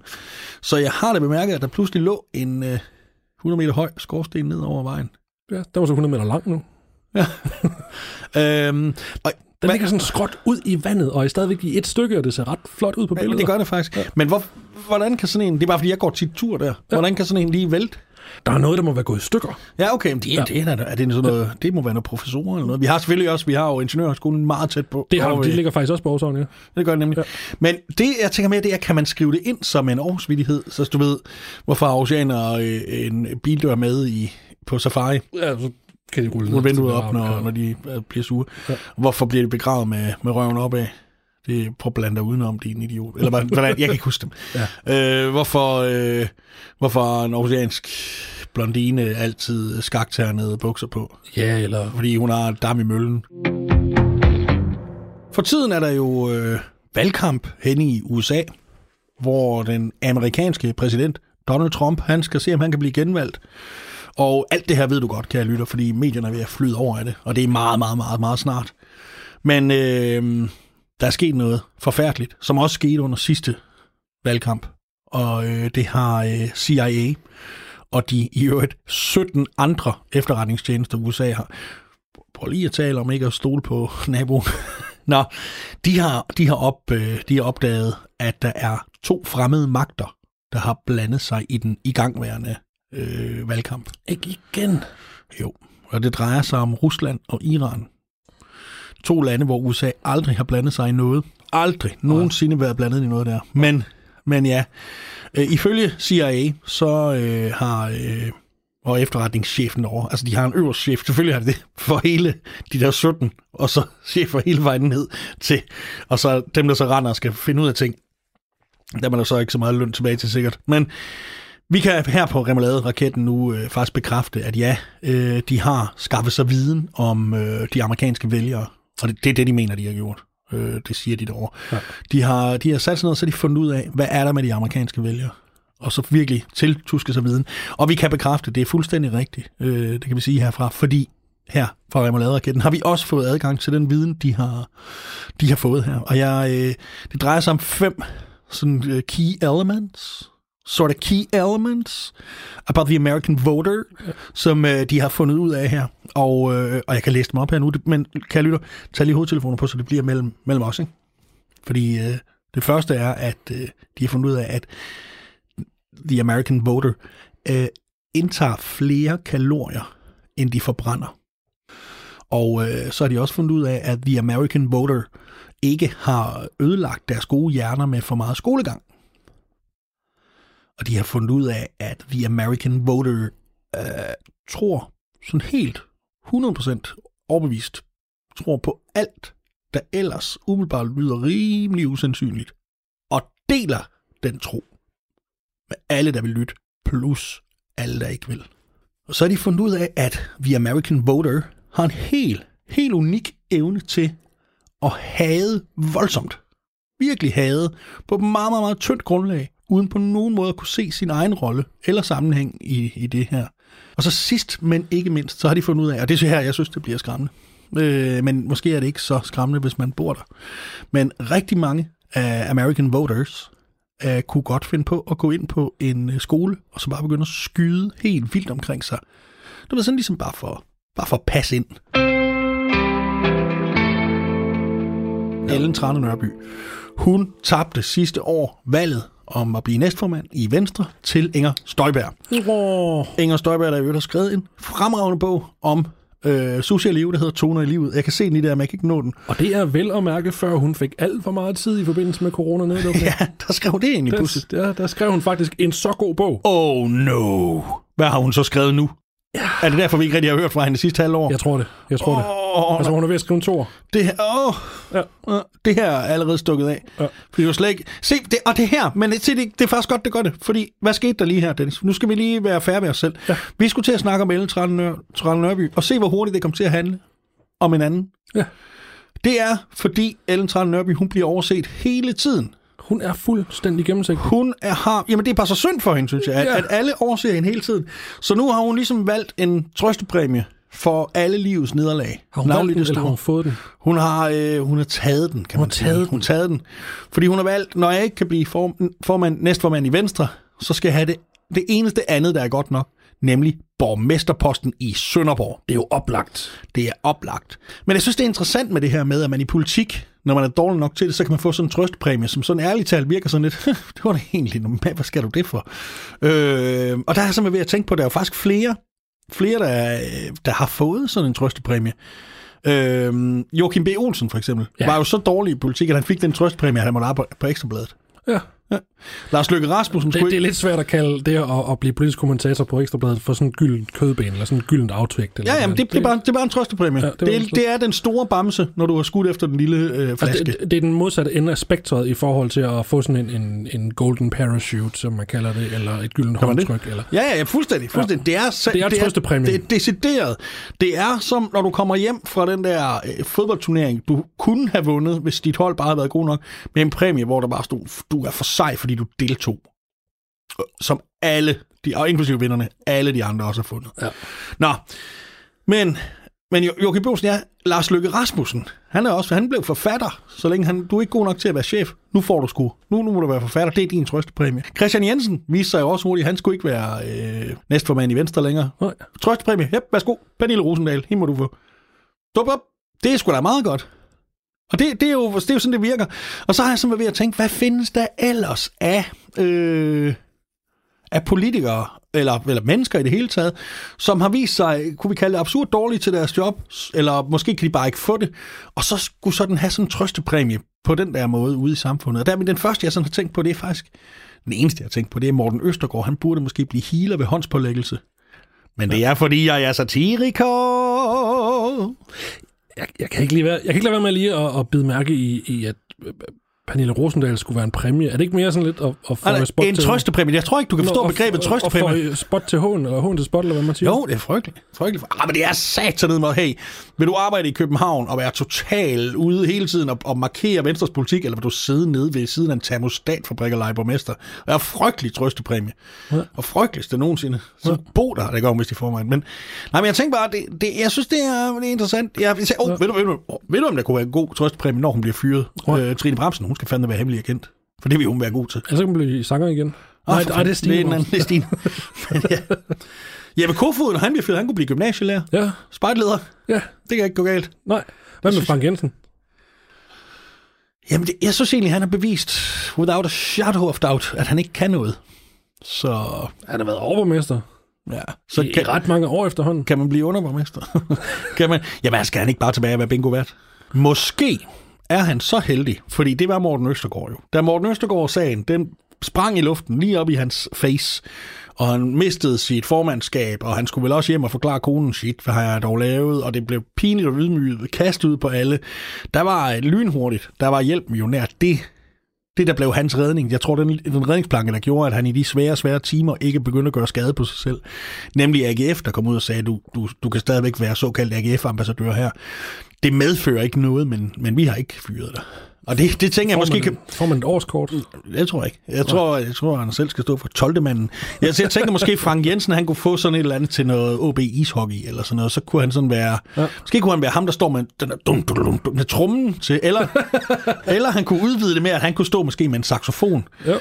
Så jeg har da bemærket, at der pludselig lå en øh, 100 meter høj skorsten ned over vejen. Ja, den var så 100 meter lang nu. Øhm, og, Den ligger sådan skråt ud i vandet, og er stadigvæk i et stykke, og det ser ret flot ud på Ja, billedet. det gør det faktisk. Ja. Men hvor, hvordan kan sådan en... Det er bare, fordi jeg går tit tur der. Hvordan kan sådan en lige vælte? Der er noget, der må være gået i stykker. Ja, okay. Men det, ja. det, er, er det, sådan noget, det må være noget professor eller noget. Vi har selvfølgelig også... Vi har jo ingeniørskolen meget tæt på. Det har, Og, de øh, ligger faktisk også på Aarhus ja. Det gør det nemlig. Ja. Men det, jeg tænker mere, det er, kan man skrive det ind som en årsvidighed, så du ved, hvorfor oceaner øh, en bildør med i, på safari, Ja, så kan de rulle vinduet op, når, når de øh, bliver sure. Ja. Hvorfor bliver de begravet med, med røven opad? Det er på blander udenom, din idiot. Eller hvad, hvordan, jeg kan ikke huske dem. Ja. Øh, hvorfor, øh, hvorfor en oceansk blondine altid skakternede bukser på? Ja, eller... Fordi hun har dam i møllen. For tiden er der jo øh, valgkamp hen i USA, hvor den amerikanske præsident Donald Trump, han skal se, om han kan blive genvalgt. Og alt det her ved du godt, kære lytter, fordi medierne er ved at flyde over af det, og det er meget, meget, meget, meget snart. Men øh, der er sket noget forfærdeligt, som også skete under sidste valgkamp. Og øh, det har øh, CIA og de i øvrigt 17 andre efterretningstjenester, USA har. Prøv lige at tale om ikke at stole på naboen. Nå, de har, de, har op, øh, de har opdaget, at der er to fremmede magter, der har blandet sig i den igangværende øh, valgkamp. Ikke igen. Jo, og det drejer sig om Rusland og Iran. To lande, hvor USA aldrig har blandet sig i noget. Aldrig nogensinde været blandet i noget der. Men, men ja, øh, ifølge CIA, så øh, har... Øh, og efterretningschefen over. Altså, de har en øverste chef. Selvfølgelig har de det for hele de der 17, og så chefer hele vejen ned til. Og så dem, der så render skal finde ud af ting. Der er der så ikke så meget løn tilbage til sikkert. Men vi kan her på Remoulade-raketten nu øh, faktisk bekræfte, at ja, øh, de har skaffet sig viden om øh, de amerikanske vælgere. Og det, det er det, de mener, de har gjort. Øh, det siger de derovre. Ja. De, har, de har sat sig ned, så de fundet ud af, hvad er der med de amerikanske vælgere? og så virkelig tiltuske sig viden. Og vi kan bekræfte, det er fuldstændig rigtigt, øh, det kan vi sige herfra, fordi her fra Remoulade-raketten har vi også fået adgang til den viden, de har, de har fået her. Og jeg, øh, det drejer sig om fem sådan, uh, key elements, sort of key elements about the American voter, ja. som øh, de har fundet ud af her. Og, øh, og jeg kan læse dem op her nu, men kan jeg lytte, tage lige hovedtelefoner på, så det bliver mellem, mellem os. Ikke? Fordi øh, det første er, at øh, de har fundet ud af, at the American voter øh, indtager flere kalorier, end de forbrænder. Og øh, så har de også fundet ud af, at the American voter ikke har ødelagt deres gode hjerner med for meget skolegang. Og de har fundet ud af, at the American voter øh, tror sådan helt 100% overbevist, tror på alt, der ellers umiddelbart lyder rimelig usandsynligt, og deler den tro med alle, der vil lytte, plus alle, der ikke vil. Og så har de fundet ud af, at The American Voter har en helt, helt unik evne til at hade voldsomt. Virkelig hade på et meget, meget, meget tyndt grundlag, uden på nogen måde at kunne se sin egen rolle eller sammenhæng i, i det her. Og så sidst, men ikke mindst, så har de fundet ud af, og det er så her, jeg synes, det bliver skræmmende. Øh, men måske er det ikke så skræmmende, hvis man bor der. Men rigtig mange af American voters øh, kunne godt finde på at gå ind på en øh, skole, og så bare begynde at skyde helt vildt omkring sig. Det var sådan ligesom bare for, bare for at passe ind. Ja. Ellen Trane Nørby. Hun tabte sidste år valget om at blive næstformand i Venstre til Inger Støjberg. Oh. Inger Støjberg, der har skrevet en fremragende bog om øh, Sushi og Liv, der hedder Toner i livet. Jeg kan se den i der, men jeg kan ikke nå den. Og det er vel at mærke, før hun fik alt for meget tid i forbindelse med corona nedlukning. ja, der skrev det egentlig pludselig. Der, der skrev hun faktisk en så god bog. Oh no. Hvad har hun så skrevet nu? Ja. Er det derfor, vi ikke rigtig har hørt fra hende det sidste halvår? Jeg tror det. Jeg tror oh, det. Altså, hun er ved at skrive en tor. Det her, oh, ja. det her er allerede stukket af. Ja. Fordi du slet ikke... Se, det, og det her, men se, det, det er faktisk godt, det gør det. Fordi, hvad skete der lige her, Dennis? Nu skal vi lige være færre med os selv. Ja. Vi skulle til at snakke om Ellen Trane Nørby, og se, hvor hurtigt det kommer til at handle om en anden. Ja. Det er, fordi Ellen Trane Nørby, hun bliver overset hele tiden. Hun er fuldstændig gennemsigtig. Hun er, har... Jamen, det er bare så synd for hende, synes jeg, at, ja. at alle overser hende hele tiden. Så nu har hun ligesom valgt en trøstepræmie for alle livets nederlag. Har hun valgt den, eller har hun fået den? Hun har, øh, hun har taget den, kan hun man sige. Taget hun har taget den. Fordi hun har valgt, når jeg ikke kan blive form, formand, næstformand i Venstre, så skal jeg have det, det eneste andet, der er godt nok, nemlig borgmesterposten i Sønderborg. Det er jo oplagt. Det er oplagt. Men jeg synes, det er interessant med det her med, at man i politik, når man er dårlig nok til det, så kan man få sådan en trøstpræmie, som sådan ærligt talt virker sådan lidt, det var da egentlig, hvad skal du det for? Øh, og der er jeg simpelthen ved at tænke på, at der er jo faktisk flere, flere der, der har fået sådan en trøstepræmie. Øh, Joachim B. Olsen for eksempel, ja. var jo så dårlig i politik, at han fik den trøstepræmie, at han måtte arbejde på Ekstrabladet. Ja. Ja. Lars Løkke Rasmussen... Det, det er lidt svært at kalde det at, at blive politisk kommentator på Ekstrabladet for sådan en gyldent kødben, eller sådan en gyldent aftryk. Eller ja, jamen, det, det, er bare, det er bare en trøstepræmie. Ja, det, det, er, det er den store bamse, når du har skudt efter den lille øh, flaske. Det, det er den modsatte ende af spektret i forhold til at få sådan en, en, en golden parachute, som man kalder det, eller et gyldent håndtryk. Eller... Ja, ja, fuldstændig. fuldstændig. Ja. Det er, det er, det er trøstepræmie. Det er decideret. Det er som, når du kommer hjem fra den der øh, fodboldturnering, du kunne have vundet, hvis dit hold bare havde været god nok, med en præmie, hvor der bare stod, du er for sej, fordi du deltog. som alle, de, og inklusive vinderne, alle de andre også har fundet. Ja. Nå, men, men Jo- Joachim B. Olsen, ja, Lars Løkke Rasmussen, han er også, han blev forfatter, så længe han, du er ikke god nok til at være chef. Nu får du sgu. Nu, nu må du være forfatter. Det er din trøstepræmie. Christian Jensen viste sig jo også hurtigt, han skulle ikke være øh, næstformand i Venstre længere. Nej. Trøstepræmie. Yep, værsgo. Pernille Rosendal. Hende må du få. Dup, op. Det er sgu da meget godt. Og det, det, er jo, det er jo sådan, det virker. Og så har jeg simpelthen ved at tænke, hvad findes der ellers af, øh, af politikere, eller, eller mennesker i det hele taget, som har vist sig, kunne vi kalde det absurd dårlige til deres job, eller måske kan de bare ikke få det, og så skulle sådan have sådan en trøstepræmie på den der måde ude i samfundet. Og der, men den første, jeg sådan har tænkt på, det er faktisk, den eneste, jeg har tænkt på, det er Morten Østergaard. Han burde måske blive healer ved håndspålæggelse. Men det er, fordi jeg er satiriker. Jeg, jeg, kan ikke lige være, jeg kan ikke lade være med lige at, at bide mærke i, i at øh, Pernille Rosendal skulle være en præmie. Er det ikke mere sådan lidt at, at få Altså, spot en til... trøstepræmie. Jeg tror ikke, du kan forstå Nå, begrebet og- trøstepræmie. Og få spot til hån, eller hån til spot, eller hvad man siger. Jo, det er frygteligt. frygteligt. Ah, men det er sat sådan noget. Hey, vil du arbejde i København og være total ude hele tiden og, og markere Venstres politik, eller vil du sidde nede ved siden af en termostatfabrik og lege borgmester? Det er frygtelig trøstepræmie. Ja. Og frygteligste nogensinde. Så ja. bo der, det går hvis de får mig. Men, nej, men jeg tænker bare, det, det, jeg synes, det er, det er interessant. Jeg, jeg tænker, oh, ja. ved, du, ved, du, ved du, om der kunne være en god trøstepræmie, når hun bliver fyret? Ja. Øh, Trine Bremsen, hun skal fandme være hemmelig agent. For det vil hun være god til. Ellers kan man blive sanger igen. Åh, nej, nej, det er. Stine. Det er, en anden, det er Stine. Ja. Jeppe Kofod, når han bliver han kunne blive gymnasielærer. Ja, Spejleder. ja, Det kan ikke gå galt. nej. Hvad med Frank Jensen? Jamen, det, jeg synes egentlig, han har bevist, without a shadow of doubt, at han ikke kan noget. Så, Han har været overborgmester ja. så i, kan, ret mange år efterhånden. kan man blive underborgmester. kan man, jamen, skal han ikke bare tilbage og være bingo-vært? Måske er han så heldig, fordi det var Morten Østergaard jo. Da Morten Østergaard-sagen, den sprang i luften lige op i hans face, og han mistede sit formandskab, og han skulle vel også hjem og forklare konen, shit, hvad har jeg dog lavet, og det blev pinligt og ydmyget, kastet ud på alle. Der var lynhurtigt, der var hjælpen jo nær det, det der blev hans redning. Jeg tror, den, den redningsplanke, der gjorde, at han i de svære, svære timer ikke begyndte at gøre skade på sig selv. Nemlig AGF, der kom ud og sagde, du, du, du kan stadigvæk være såkaldt AGF-ambassadør her. Det medfører ikke noget, men, men vi har ikke fyret dig. Og det, det tænker jeg måske man, kan... får man et årskort? Jeg tror ikke. Jeg tror, jeg tror, han selv skal stå for 12. manden. Jeg, jeg tænker måske, Frank Jensen, han kunne få sådan et eller andet til noget OB ishockey eller sådan noget. Så kunne han sådan være... Ja. Måske kunne han være ham, der står med den der dum, dum, dum, dum, med trummen til. Eller, eller han kunne udvide det med, at han kunne stå måske med en saxofon. Ja.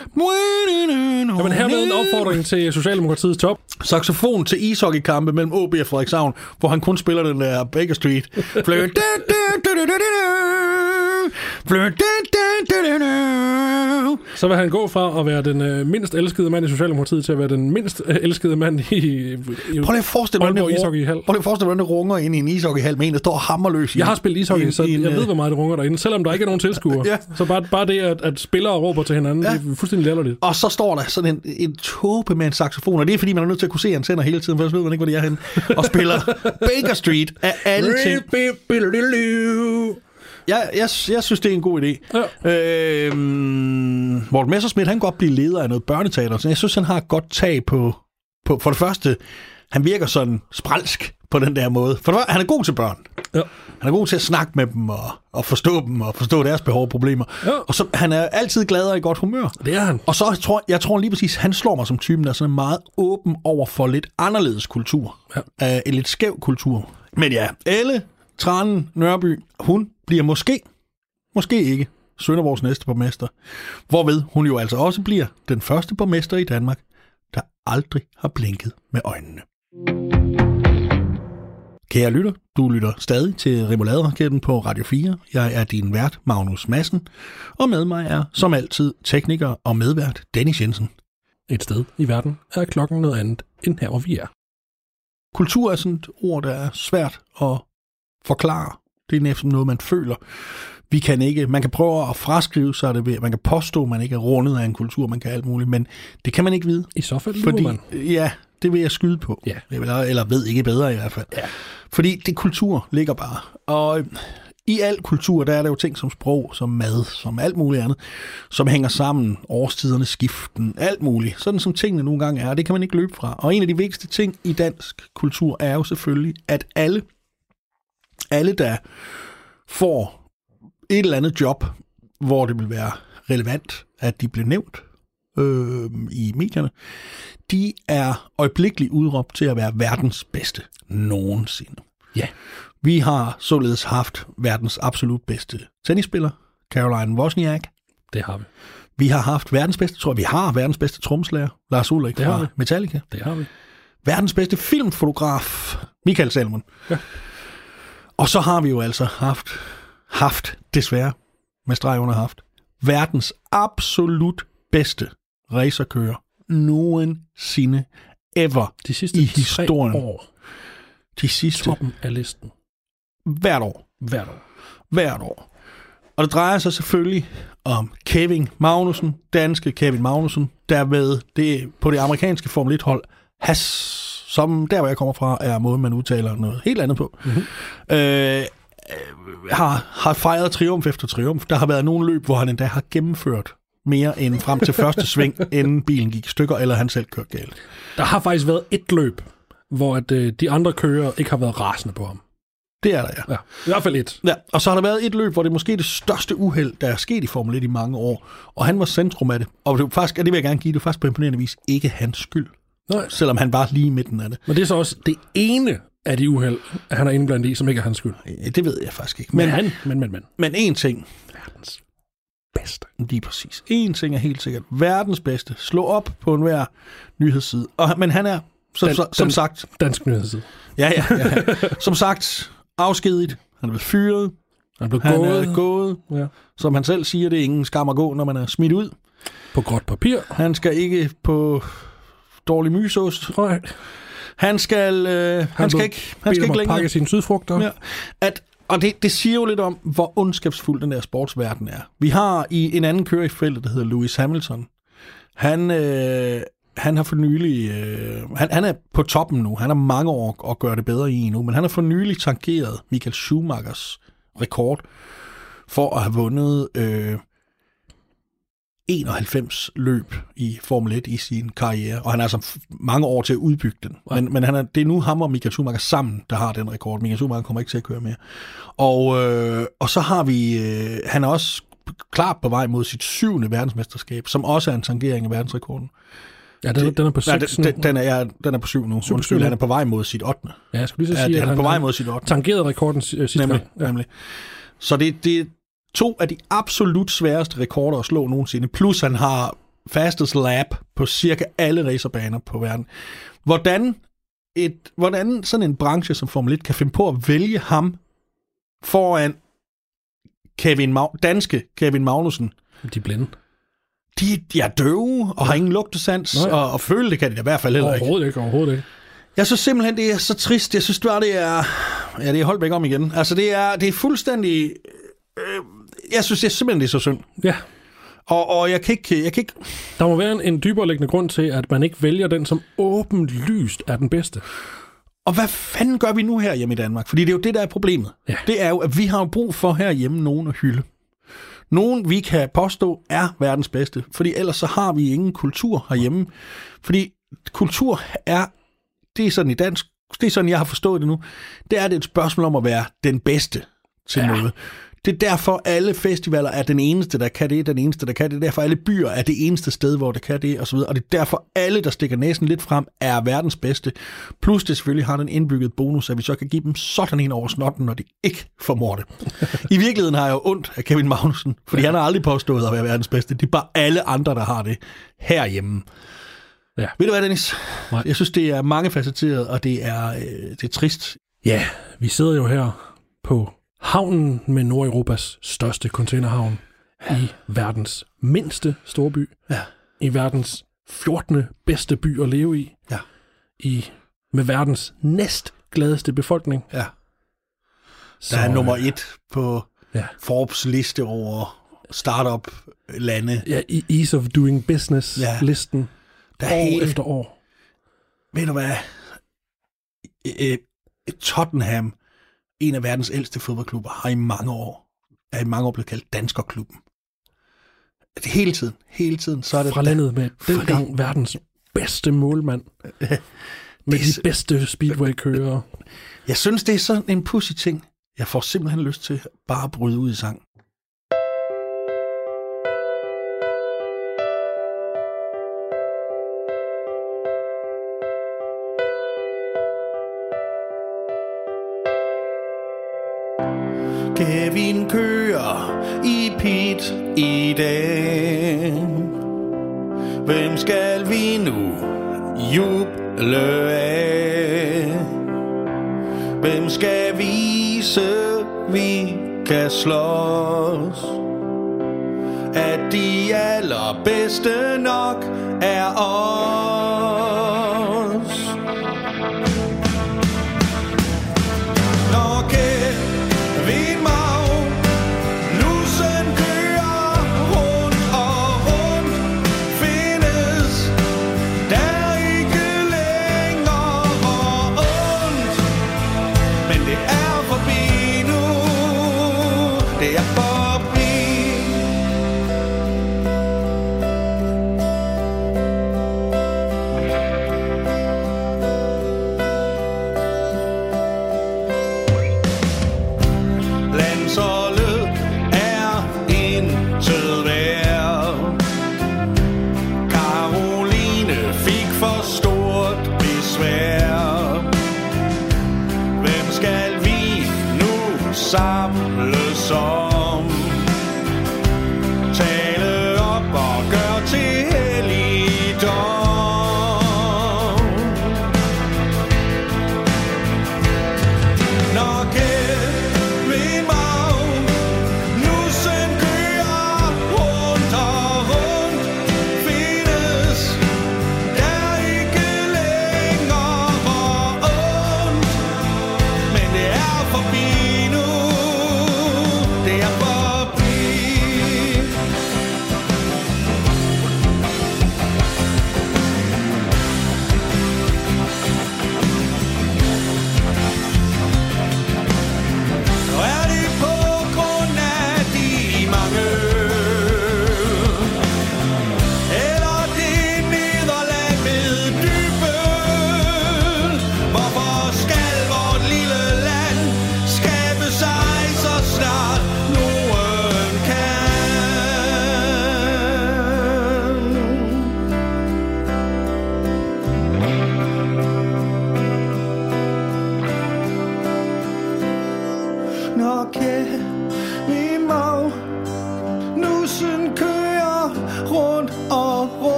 Jamen hermed en opfordring til Socialdemokratiets top. Saxofon til ishockeykampe mellem OB og Frederikshavn, hvor han kun spiller den der Baker Street. Så vil han gå fra at være den øh, mindst elskede mand i Socialdemokratiet til at være den mindst øh, elskede mand i, i Prøv lige at forestille dig, hvordan det, ru- prøv lige at forestille dig, hvordan det runger ind i en ishockeyhal med en, der står hammerløs. i- Jeg har spillet ishockey, i- så en, jeg ved, øh, hvor meget det runger derinde. Selvom der ikke er nogen tilskuere. Ja. Så bare, bare det, at, at spillere råber til hinanden, Ja. det er fuldstændig latterligt. Og så står der sådan en, en tåbe med en saxofon, og det er fordi, man er nødt til at kunne se, at han sender hele tiden, for ellers ved man ikke, hvor de er henne. Og spiller Baker Street af alle ting. Jeg, jeg, jeg synes, det er en god idé. Ja. Øhm, Morten Messerschmidt, han kan godt blive leder af noget børneteater. Så jeg synes, han har et godt tag på, på... For det første, han virker sådan spralsk på den der måde. For det første, han er god til børn. Ja. Han er god til at snakke med dem og, og forstå dem og forstå deres behov og problemer. Ja. Og så han er altid glad og i godt humør. Det er han. Og så tror jeg tror lige præcis, han slår mig som typen, der er sådan meget åben over for lidt anderledes kultur. Ja. Uh, en lidt skæv kultur. Men ja, Elle Tranen Nørby, hun bliver måske, måske ikke, Sønderborgs næste borgmester. Hvorved hun jo altså også bliver den første borgmester i Danmark, der aldrig har blinket med øjnene. Kære lytter, du lytter stadig til Remoulade-raketten på Radio 4. Jeg er din vært, Magnus Madsen, og med mig er, som altid, tekniker og medvært Dennis Jensen. Et sted i verden er klokken noget andet end her, hvor vi er. Kultur er sådan et ord, der er svært at forklare. Det er næsten noget, man føler. Vi kan ikke, man kan prøve at fraskrive sig det ved, man kan påstå, at man ikke er rundet af en kultur, man kan alt muligt, men det kan man ikke vide. I så fald Fordi, man. ja, det vil jeg skyde på. Ja. Eller, eller ved ikke bedre i hvert fald. Ja. Fordi det kultur ligger bare. Og øh, i al kultur, der er der jo ting som sprog, som mad, som alt muligt andet, som hænger sammen, årstiderne skiften, alt muligt. Sådan som tingene nogle gange er, det kan man ikke løbe fra. Og en af de vigtigste ting i dansk kultur er jo selvfølgelig, at alle, alle der får et eller andet job, hvor det vil være relevant, at de bliver nævnt, øh, i medierne, de er øjeblikkeligt udråbt til at være verdens bedste nogensinde. Ja. Vi har således haft verdens absolut bedste tennisspiller, Caroline Wozniak. Det har vi. Vi har haft verdens bedste, tror jeg, vi har verdens bedste trommeslager, Lars Ulrik Det har fra vi. Metallica. Det har vi. Verdens bedste filmfotograf, Michael Salmon. Ja. Og så har vi jo altså haft, haft desværre, med streg under haft, verdens absolut bedste racerkører nogensinde ever De sidste I historien. år. de sidste Toppen af listen. hvert år. Hvert år. hvert år. Og det drejer sig selvfølgelig om Kevin Magnussen, danske Kevin Magnussen, der ved det, på det amerikanske Formel 1-hold, Haas, som der hvor jeg kommer fra, er måden, man udtaler noget helt andet på, mm-hmm. øh, har, har fejret triumf efter triumf. Der har været nogle løb, hvor han endda har gennemført mere end frem til første sving, inden bilen gik i stykker, eller han selv kørte galt. Der har faktisk været et løb, hvor at, øh, de andre kører ikke har været rasende på ham. Det er der, ja. Ja, i hvert fald et. Ja, og så har der været et løb, hvor det er måske det største uheld, der er sket i Formel 1 i mange år. Og han var centrum af det. Og det, var faktisk, og det vil jeg gerne give, det var faktisk på imponerende vis ikke hans skyld. Nej. Selvom han var lige i midten af det. Men det er så også det ene af de uheld, han er indblandet i, som ikke er hans skyld. Ja, Det ved jeg faktisk ikke. Men Men, han, men, men, men. men én ting, Verdens bedste. lige præcis. En ting er helt sikkert. Verdens bedste. Slå op på enhver nyhedsside. Og, men han er, som, den, som den- sagt, Dansk nyhedsside. ja, ja, ja, som sagt, afskediget. Han er blevet fyret. Han blev Han gået er gået. ja, Som han selv siger, det er ingen skam at gå, når man er smidt ud. på gråt papir. Han skal ikke på dårlig mysost. Nej, Han skal, øh, han, han skal ikke, han skal ikke længere. pakke sine sydfrugter. Ja. At, og det, det siger jo lidt om, hvor ondskabsfuld den der sportsverden er. Vi har i en anden kører i feltet, der hedder Lewis Hamilton. Han, øh, han har for nylig... Øh, han, han er på toppen nu. Han har mange år at gøre det bedre i nu, men han har for nylig tankeret Michael Schumachers rekord for at have vundet øh, 91 løb i Formel 1 i sin karriere, og han har altså mange år til at udbygge den. Men, men han er, det er nu ham og Michael Schumacher sammen, der har den rekord. Michael Schumacher kommer ikke til at køre mere. Og, øh, og så har vi, øh, han er også klart på vej mod sit syvende verdensmesterskab, som også er en tangering af verdensrekorden. Ja, den, den er på Nej, 6 den, den, den, er, den er på syv nu. Syv- Undskyld, syv nu. han er på vej mod sit 8. Ja, jeg skulle lige så Ja, sige, han at er på vej mod sit 8. tangerede rekorden sidste Nemlig, gang. ja. nemlig. Så det, det to af de absolut sværeste rekorder at slå nogensinde. Plus han har fastest lap på cirka alle racerbaner på verden. Hvordan, et, hvordan sådan en branche som Formel 1 kan finde på at vælge ham foran Kevin Mag- danske Kevin Magnussen. De er blinde. De, de er døve og har ingen lugtesans, Nej. og, og føle det kan de i hvert fald heller ikke. Overhovedet ikke, overhovedet ikke. Jeg synes simpelthen, det er så trist. Jeg synes bare, det er... Ja, det er holdt væk om igen. Altså, det er, det er fuldstændig... Øh, jeg synes det er simpelthen, det er så synd. Ja, Og, og jeg kan ikke... Jeg kan ikke der må være en, en dybere liggende grund til, at man ikke vælger den, som åbenlyst er den bedste. og hvad fanden gør vi nu her hjemme i Danmark? Fordi det er jo det, der er problemet. Ja. Det er jo, at vi har jo brug for herhjemme nogen at hylde. Nogen, vi kan påstå, er verdens bedste. Fordi ellers så har vi ingen kultur herhjemme. Fordi kultur er... Det er sådan i dansk... Det er sådan, jeg har forstået det nu. Det er det et spørgsmål om at være den bedste til ja. noget. Det er derfor, alle festivaler er den eneste, der kan det, den eneste, der kan det. Det er derfor, alle byer er det eneste sted, hvor det kan det, og så videre. Og det er derfor, alle, der stikker næsen lidt frem, er verdens bedste. Plus det selvfølgelig har den indbygget bonus, at vi så kan give dem sådan en over snotten, når de ikke formår det. I virkeligheden har jeg jo ondt af Kevin Magnussen, fordi han har aldrig påstået at være verdens bedste. Det er bare alle andre, der har det herhjemme. Ja. Ved du hvad, Dennis? Nej. Jeg synes, det er mangefacetteret, og det er, øh, det er trist. Ja, vi sidder jo her på havnen med Nordeuropas største containerhavn i verdens mindste storby. Ja. I verdens 14. bedste by at leve i. Ja. I med verdens næst gladeste befolkning. Ja. Så, Der er øh, nummer et på Ja. Forbes liste over startup-lande. Ja, i Ease of Doing Business Ja. listen. Der er år hele, efter år. ved du hvad? Øh, øh, Tottenham, en af verdens ældste fodboldklubber, har i mange år, er i mange år blevet kaldt Danskerklubben. Det Hele tiden, hele tiden, så er det... Fra landet med Fra dengang verdens bedste målmand. Med Det de bedste speedway-kører. Jeg synes, det er sådan en pussy ting. Jeg får simpelthen lyst til bare at bryde ud i sang. Juble af? Hvem skal vise, vi kan slås? At de allerbedste nok er os.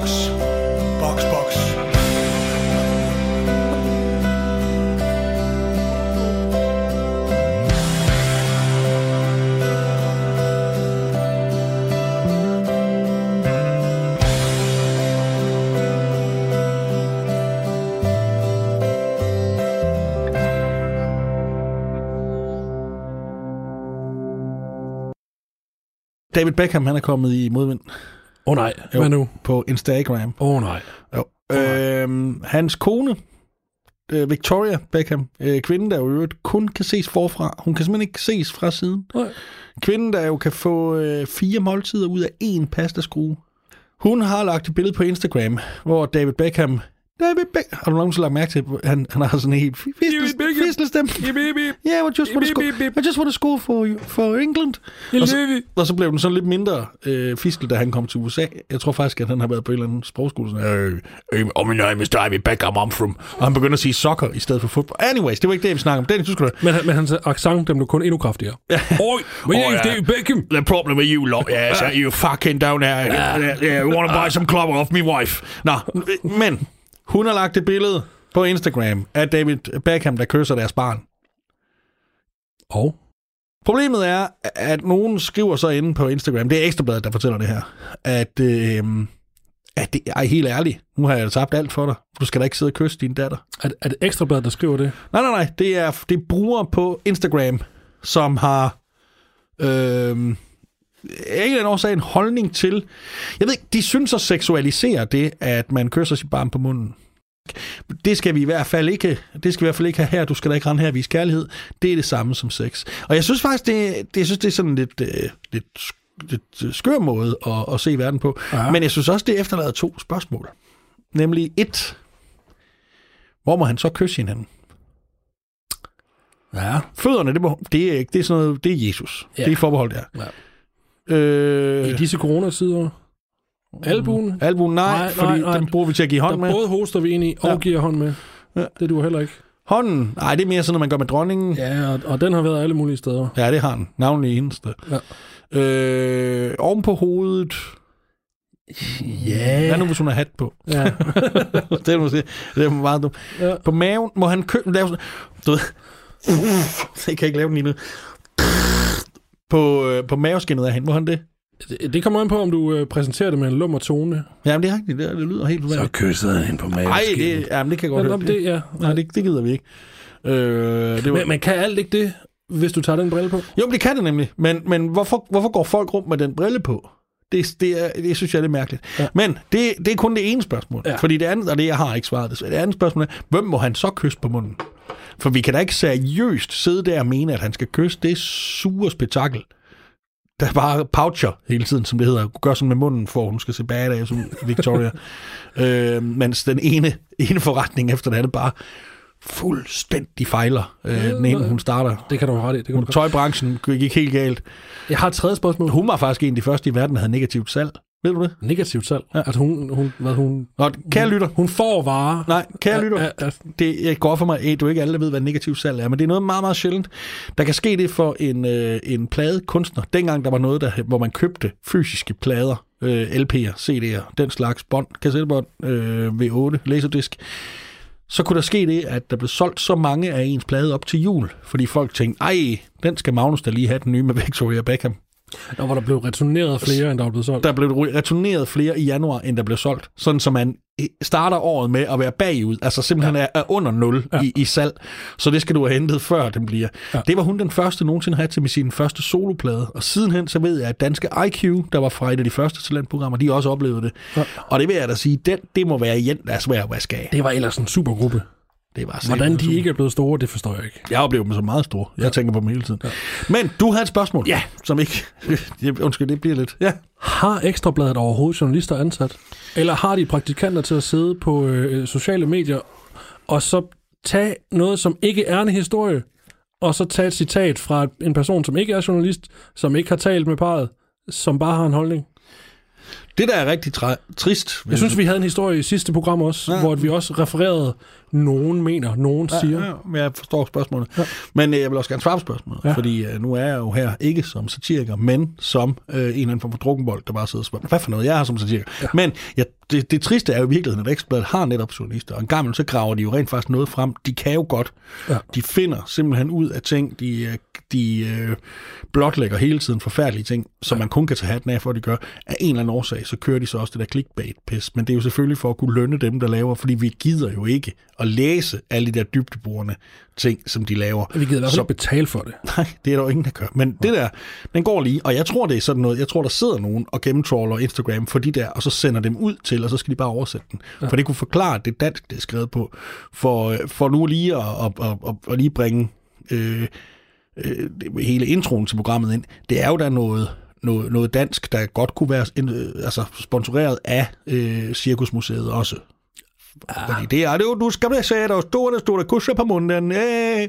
Box, box Box, David Beckham, han er kommet i modvind. Åh oh, nej, hvad nu? på Instagram. Åh oh, nej. Jo. Øhm, hans kone, øh, Victoria Beckham, øh, kvinden, der jo øvrigt kun kan ses forfra. Hun kan simpelthen ikke ses fra siden. Nej. Kvinden, der jo kan få øh, fire måltider ud af én pastaskrue. Hun har lagt et billede på Instagram, hvor David Beckham... David Beckham... Har du nogensinde lagt mærke til, at han, han har sådan en helt David Beckham. fisle stemme? Bip, bip, bip. Yeah, I just want to score. I just want to score for, for England. Og så-. Og så blev den sådan lidt mindre øh, fiskel, da han kom til USA. Jeg tror faktisk, at han har været på en eller anden sprogskole. Sådan, øh, øh, oh, my name is David Beckham, I'm from... Og han begynder at sige soccer i stedet for fodbold. Anyways, det var ikke det, vi snakker om. Dennis, du skal da... Men, men hans accent, den blev kun endnu kraftigere. Oj, oh, ja. det er Beckham. The problem with you lot, yeah, is that you fucking down there. Yeah, yeah, you want to buy some clobber off me wife. Nå, men hun har lagt et billede på Instagram af David Beckham, der kysser deres barn. Og? Problemet er, at nogen skriver så inde på Instagram, det er Ekstrabladet, der fortæller det her, at, øh, Ja, det er helt ærligt. Nu har jeg tabt alt for dig. Du skal da ikke sidde og kysse din datter. Er, er det Ekstrablad, der skriver det? Nej, nej, nej. Det er, det er brugere på Instagram, som har... Øh, ikke den årsag en holdning til... Jeg ved ikke, de synes at seksualisere det, at man kysser sit barn på munden. Det skal vi i hvert fald ikke, det skal vi i hvert fald ikke have her. Du skal da ikke rende her og vise kærlighed. Det er det samme som sex. Og jeg synes faktisk, det, det, jeg synes, det er sådan lidt, øh, lidt, lidt skør måde at, at se verden på. Ja. Men jeg synes også, det efterlader to spørgsmål. Nemlig et, hvor må han så kysse hinanden? Ja. Fødderne, det, må, det, er, ikke- det er sådan noget, det er Jesus. Ja. Det er forbeholdt der. Ja. Øh, I disse coronasider. Albuen. Albuen, nej, Nej, nej, nej, fordi nej. den bruger vi til at give hånd Der med. både hoster vi ind i og Ja. giver hånd med. Ja. Det du heller ikke. Hånden, nej, det er mere sådan, noget, man gør med dronningen. Ja, og, og den har været alle mulige steder. ja det har den. Navnlig eneste. Ja. Øh, oven på hovedet. Ja. Hvad nu, hvis hun har hat på? Ja. det er måske det er meget dumt. ja. På maven må han kø- lave. Du ved, jeg kan ikke lave den lige nu. På, øh, på maveskinnet af hende, må han det? Det, det kommer an på, om du øh, præsenterer det med en lummer tone. Jamen, det er rigtigt. Det, det lyder helt forfærdeligt. kyssede han hende på maven. Nej, det, jamen, det kan jeg godt Men, høre. det, ja. Nej, det, det gider vi ikke. Øh, det var, Men, men kan alt ikke det, hvis du tager den brille på? Jo, men det kan det nemlig. Men, men hvorfor, hvorfor går folk rundt med den brille på? Det, det, er, det synes jeg er lidt mærkeligt. Ja. Ja. Men det, det er kun det ene spørgsmål. Ja. Ja. Fordi det andet, og det jeg har ikke svaret, det, det andet spørgsmål er, hvem må han så kysse på munden? For vi kan da ikke seriøst sidde der og mene, at han skal kysse. Det sure spektakel. Der er bare poucher hele tiden, som det hedder. Gør sådan med munden, for hun skal se badass ud, Victoria. øh, mens den ene, ene forretning efter den anden bare fuldstændig fejler, øh, den ene hun starter. Det kan du ret i. Det kan godt. Tøjbranchen gik helt galt. Jeg har et tredje spørgsmål. Hun var faktisk en af de første i verden, der havde negativt salg. Ved du det? Negativt salg. Ja. Altså hun, hun, hvad hun, Nå, kære lytter. hun får varer. Nej, kære lytter. Ja, ja. Det jeg går for mig, at du er ikke alle, ved, hvad negativt salg er, men det er noget meget, meget sjældent. Der kan ske det for en, øh, en pladekunstner. Dengang der var noget, der, hvor man købte fysiske plader, øh, LP'er, CD'er, den slags bånd, kassettebånd, øh, V8, laserdisk, så kunne der ske det, at der blev solgt så mange af ens plade op til jul, fordi folk tænkte, ej, den skal Magnus da lige have den nye med Victoria Beckham. Og hvor der blev returneret flere, end der var blevet solgt. Der blev returneret flere i januar, end der blev solgt. Sådan, så man eh, starter året med at være bagud. Altså simpelthen ja. er, er under 0 Ja. i, i salg. Så det skal du have hentet, før den bliver. Ja. Det var hun den første nogensinde have til med sin første soloplade. Og sidenhen så ved jeg, at danske IQ, der var fra et af de første talentprogrammer, de også oplevede det. Ja. Og det vil jeg da sige, den, det må være igen, der er svært at vaske af. Det var ellers en supergruppe. Det var Hvordan de ikke er blevet store, det forstår jeg ikke. Jeg oplever dem som meget store. Jeg ja. tænker på dem hele tiden. Ja. Men du havde et spørgsmål, Ja. som ikke... Undskyld, det bliver lidt... Ja. Har Ekstrabladet overhovedet journalister ansat? Eller har de praktikanter til at sidde på øh, sociale medier, og så tage noget, som ikke er en historie, og så tage et citat fra en person, som ikke er journalist, som ikke har talt med parret, som bare har en holdning? Det, der er rigtig trist... Jeg synes, vi havde en historie i sidste program også. Ja. hvor vi også refererede, nogen mener, nogen siger. Ja, ja, men jeg forstår spørgsmålet. Ja. Men øh, jeg vil også gerne svare på spørgsmålet, Ja. ja. fordi øh, nu er jeg jo her ikke som satiriker, men som øh, en eller anden form for drukkenbold, der bare sidder og spørger, hvad for noget jeg er som satiriker. Ja. Men ja, det, det triste er jo i virkeligheden, at Ekstrabladet har netop journalister, og en gammel så graver de jo rent faktisk noget frem. De kan jo godt. Ja. De finder simpelthen ud af ting, de, de øh, blotlægger hele tiden forfærdelige ting, som man kun kan tage hatten af for, at de gør. Af en eller anden årsag, så kører de så også det der clickbait-pis. Men det er jo selvfølgelig for at kunne lønne dem, der laver, fordi vi gider jo ikke at læse alle de der dybdeborende ting, som de laver. Vi gider i hvert fald ikke betale for det. Nej, det er der jo ingen, der gør. Men det der, den går lige, og jeg tror, det er sådan noget, jeg tror, der sidder nogen og gennemtrawler Instagram for de der, og så sender dem ud til, og så skal de bare oversætte den. Ja. For det kunne forklare, at det dansk, det er skrevet på, for, for nu lige at, at, at, at, at lige bringe øh, øh, hele introen til programmet ind. Det er jo da noget, noget, noget dansk, der godt kunne være øh, altså sponsoreret af øh, Cirkusmuseet også. Fordi det er det jo, du skal da sige, der står der kusser på munden. Øh. Ja.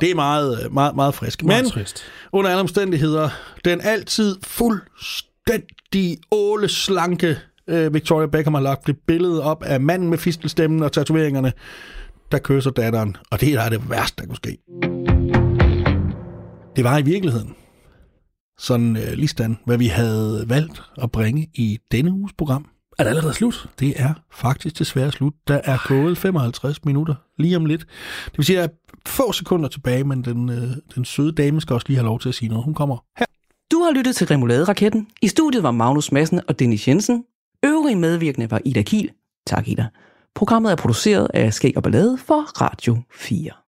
Det er meget, meget, meget frisk. Meget Men trist. under alle omstændigheder, den altid fuldstændig åleslanke øh, Victoria Beckham har lagt et billede op af manden med fistelstemmen og tatoveringerne, der kysser datteren. Og det er det værste, der kunne ske. Det var i virkeligheden sådan øh, listan, hvad vi havde valgt at bringe i denne uges program. Er det allerede slut? Det er faktisk desværre slut. Der er gået 55 minutter lige om lidt. Det vil sige, at der er få sekunder tilbage, men den, øh, den søde dame skal også lige have lov til at sige noget. Hun kommer her. Du har lyttet til Remoulade-raketten. I studiet var Magnus Madsen og Dennis Jensen. Øvrige medvirkende var Ida Kiel. Tak, Ida. Programmet er produceret af Skæg og Ballade for Radio 4.